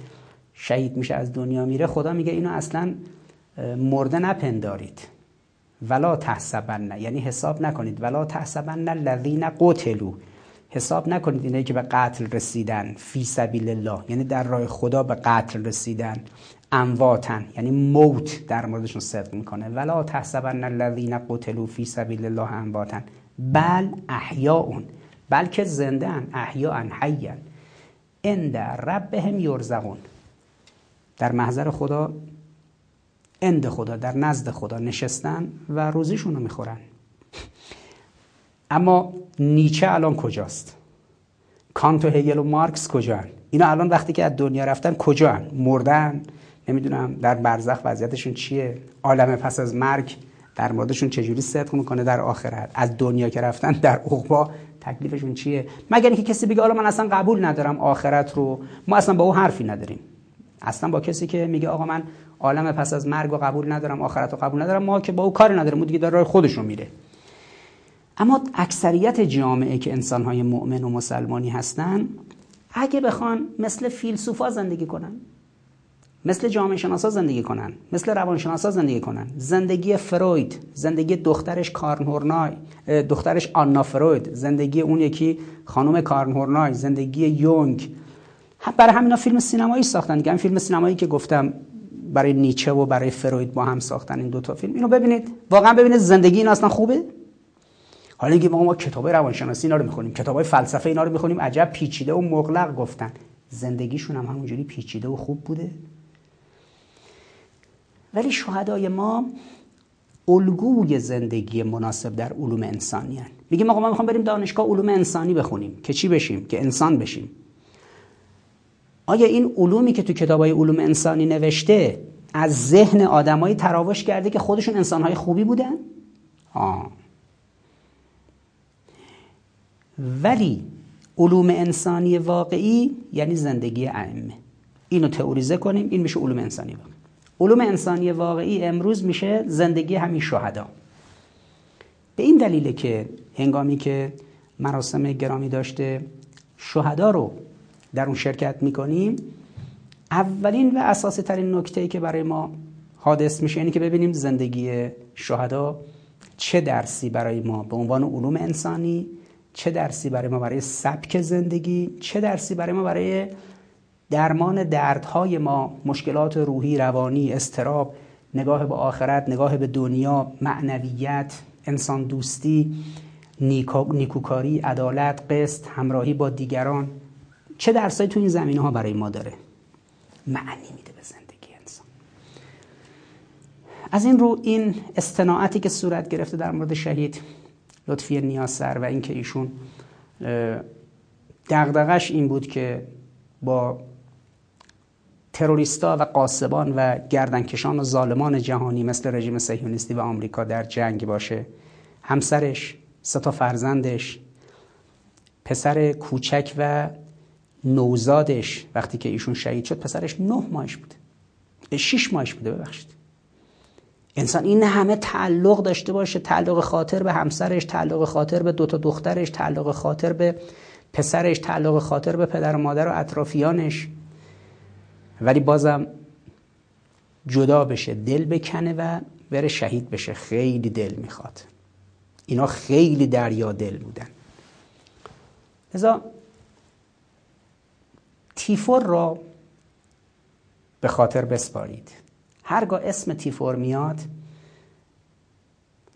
شهید میشه از دنیا میره خدا میگه اینو اصلا مرده نپندارید. ولا تحسبن. یعنی حساب نکنید. ولا تحسبن الذین قتلوا. حساب نکنید اینایی که به قتل رسیدن. فی سبیل الله. یعنی در راه خدا به قتل رسیدن. امواتن یعنی موت در موردشون صدق می‌کنه. ولا تحسبن الذین قتلوا فی سبیل الله امواتن بل احیاء بلکه زنده ان احیاء حیا عند ربهم یرزقون در محضر خدا اند خدا در نزد خدا نشستن و روزیشون رو می‌خورن. اما نیچه الان کجاست؟ کانت و هگل و مارکس کجان اینا الان وقتی که از دنیا رفتن کجان مردن؟ نمی‌دونم در برزخ وضعیتشون چیه. عالم پس از مرگ در موردشون چجوری صدق می‌کنه در آخرت؟ از دنیا که رفتن در عقبا تکلیفشون چیه؟ مگر اینکه کسی بگه حالا من اصلا قبول ندارم آخرت رو ما اصلا با او حرفی نداریم. اصلا با کسی که میگه آقا من عالم پس از مرگ رو قبول ندارم آخرت رو قبول ندارم ما که با او کاری نداریم اون دیگه در راه خودش رو میره. اما اکثریت جامعه که انسانهای مؤمن و مسلمانی هستن اگه بخوان مثل فیلسوفا زندگی کنن مثل جامعه شناسا زندگی کنن مثل روانشناسا زندگی کنن. زندگی فروید زندگی دخترش کارنهورنای دخترش آنا فروید زندگی اون یکی خانم کارنهورنای زندگی یونگ. برای همینا فیلم سینمایی ساختن دیگه. فیلم سینمایی که گفتم برای نیچه و برای فروید با هم ساختن این دوتا فیلم. اینو ببینید. واقعا ببینید زندگی این اصلا خوبه؟ حالا اینکه ما, ما کتاب روانشناسی اینا رو می‌خونیم کتاب فلسفه اینا رو می‌خونیم عجب پیچیده و مغلق گفتن. زندگیشون هم همونجوری پیچیده و خوب بوده؟ ولی شهدای ما الگوی زندگی مناسب در علوم انسانی هن. میگیم آقا ما می‌خوام بریم دانشگاه علوم انسانی بخونیم که چی بشیم که انسان بشیم آیا این علومی که تو کتابای علوم انسانی نوشته از ذهن آدمایی تراوش کرده که خودشون انسانهای خوبی بودن؟ آه. ولی علوم انسانی واقعی یعنی زندگی ائمه اینو تئوریزه کنیم این میشه علوم انسانی واقعی علوم انسانی واقعی امروز میشه زندگی همین شهدا. به این دلیله که هنگامی که مراسم گرامی داشته شهدا رو در اون شرکت می‌کنیم اولین و اساسی ترین نکته که برای ما حادث میشه یعنی که ببینیم زندگی شهدا چه درسی برای ما به عنوان علوم انسانی چه درسی برای ما برای سبک زندگی چه درسی برای ما برای درمان دردهای ما مشکلات روحی روانی استراب نگاه به آخرت نگاه به دنیا معنویت انسان دوستی نیکوکاری عدالت قسط همراهی با دیگران چه درسایی تو این زمینه ها برای ما داره؟ معنی میده به زندگی انسان. از این رو این استناعتی که صورت گرفته در مورد شهید لطفی نیاسر و اینکه ایشون دغدغش این بود که با تروریستا و قاسبان و گردنکشان و ظالمان جهانی مثل رژیم صهیونیستی و آمریکا در جنگ باشه. همسرش سه تا فرزندش پسر کوچک و نوزادش وقتی که ایشون شهید شد پسرش نه ماهش بوده. شش ماهش بوده ببخشید. انسان این همه تعلق داشته باشه تعلق خاطر به همسرش تعلق خاطر به دوتا دخترش تعلق خاطر به پسرش تعلق خاطر به پدر و مادر و اطرافیانش. ولی بازم جدا بشه دل بکنه و بره شهید بشه. خیلی دل می‌خواد. اینا خیلی دریا دل بودن. لذا تیفور را به خاطر بسپارید. هرگاه اسم تیفور میاد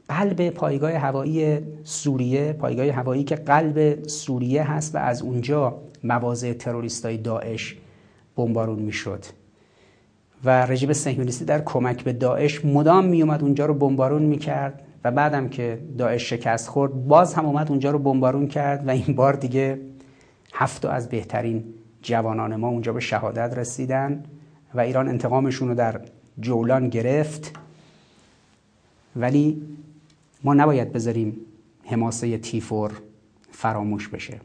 قلب پایگاه هوایی سوریه پایگاه هوایی که قلب سوریه هست و از اونجا مواضع تروریستای داعش بمبارون می‌شد. و رژیم صهیونیستی در کمک به داعش مدام میومد اونجا رو بمبارون می‌کرد و بعدم که داعش شکست خورد باز هم اومد اونجا رو بمبارون کرد و این بار دیگه هفت از بهترین جوانان ما اونجا به شهادت رسیدن و ایران انتقامشون رو در جولان گرفت. ولی ما نباید بذاریم حماسه تیفور فراموش بشه.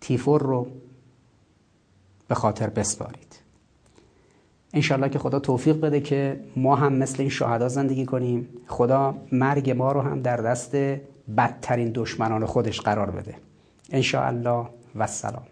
تیفور رو به خاطر بسپارید. انشالله که خدا توفیق بده که ما هم مثل این شهدا زندگی کنیم. خدا مرگ ما رو هم در دست بدترین دشمنان خودش قرار بده. انشاءالله و سلام.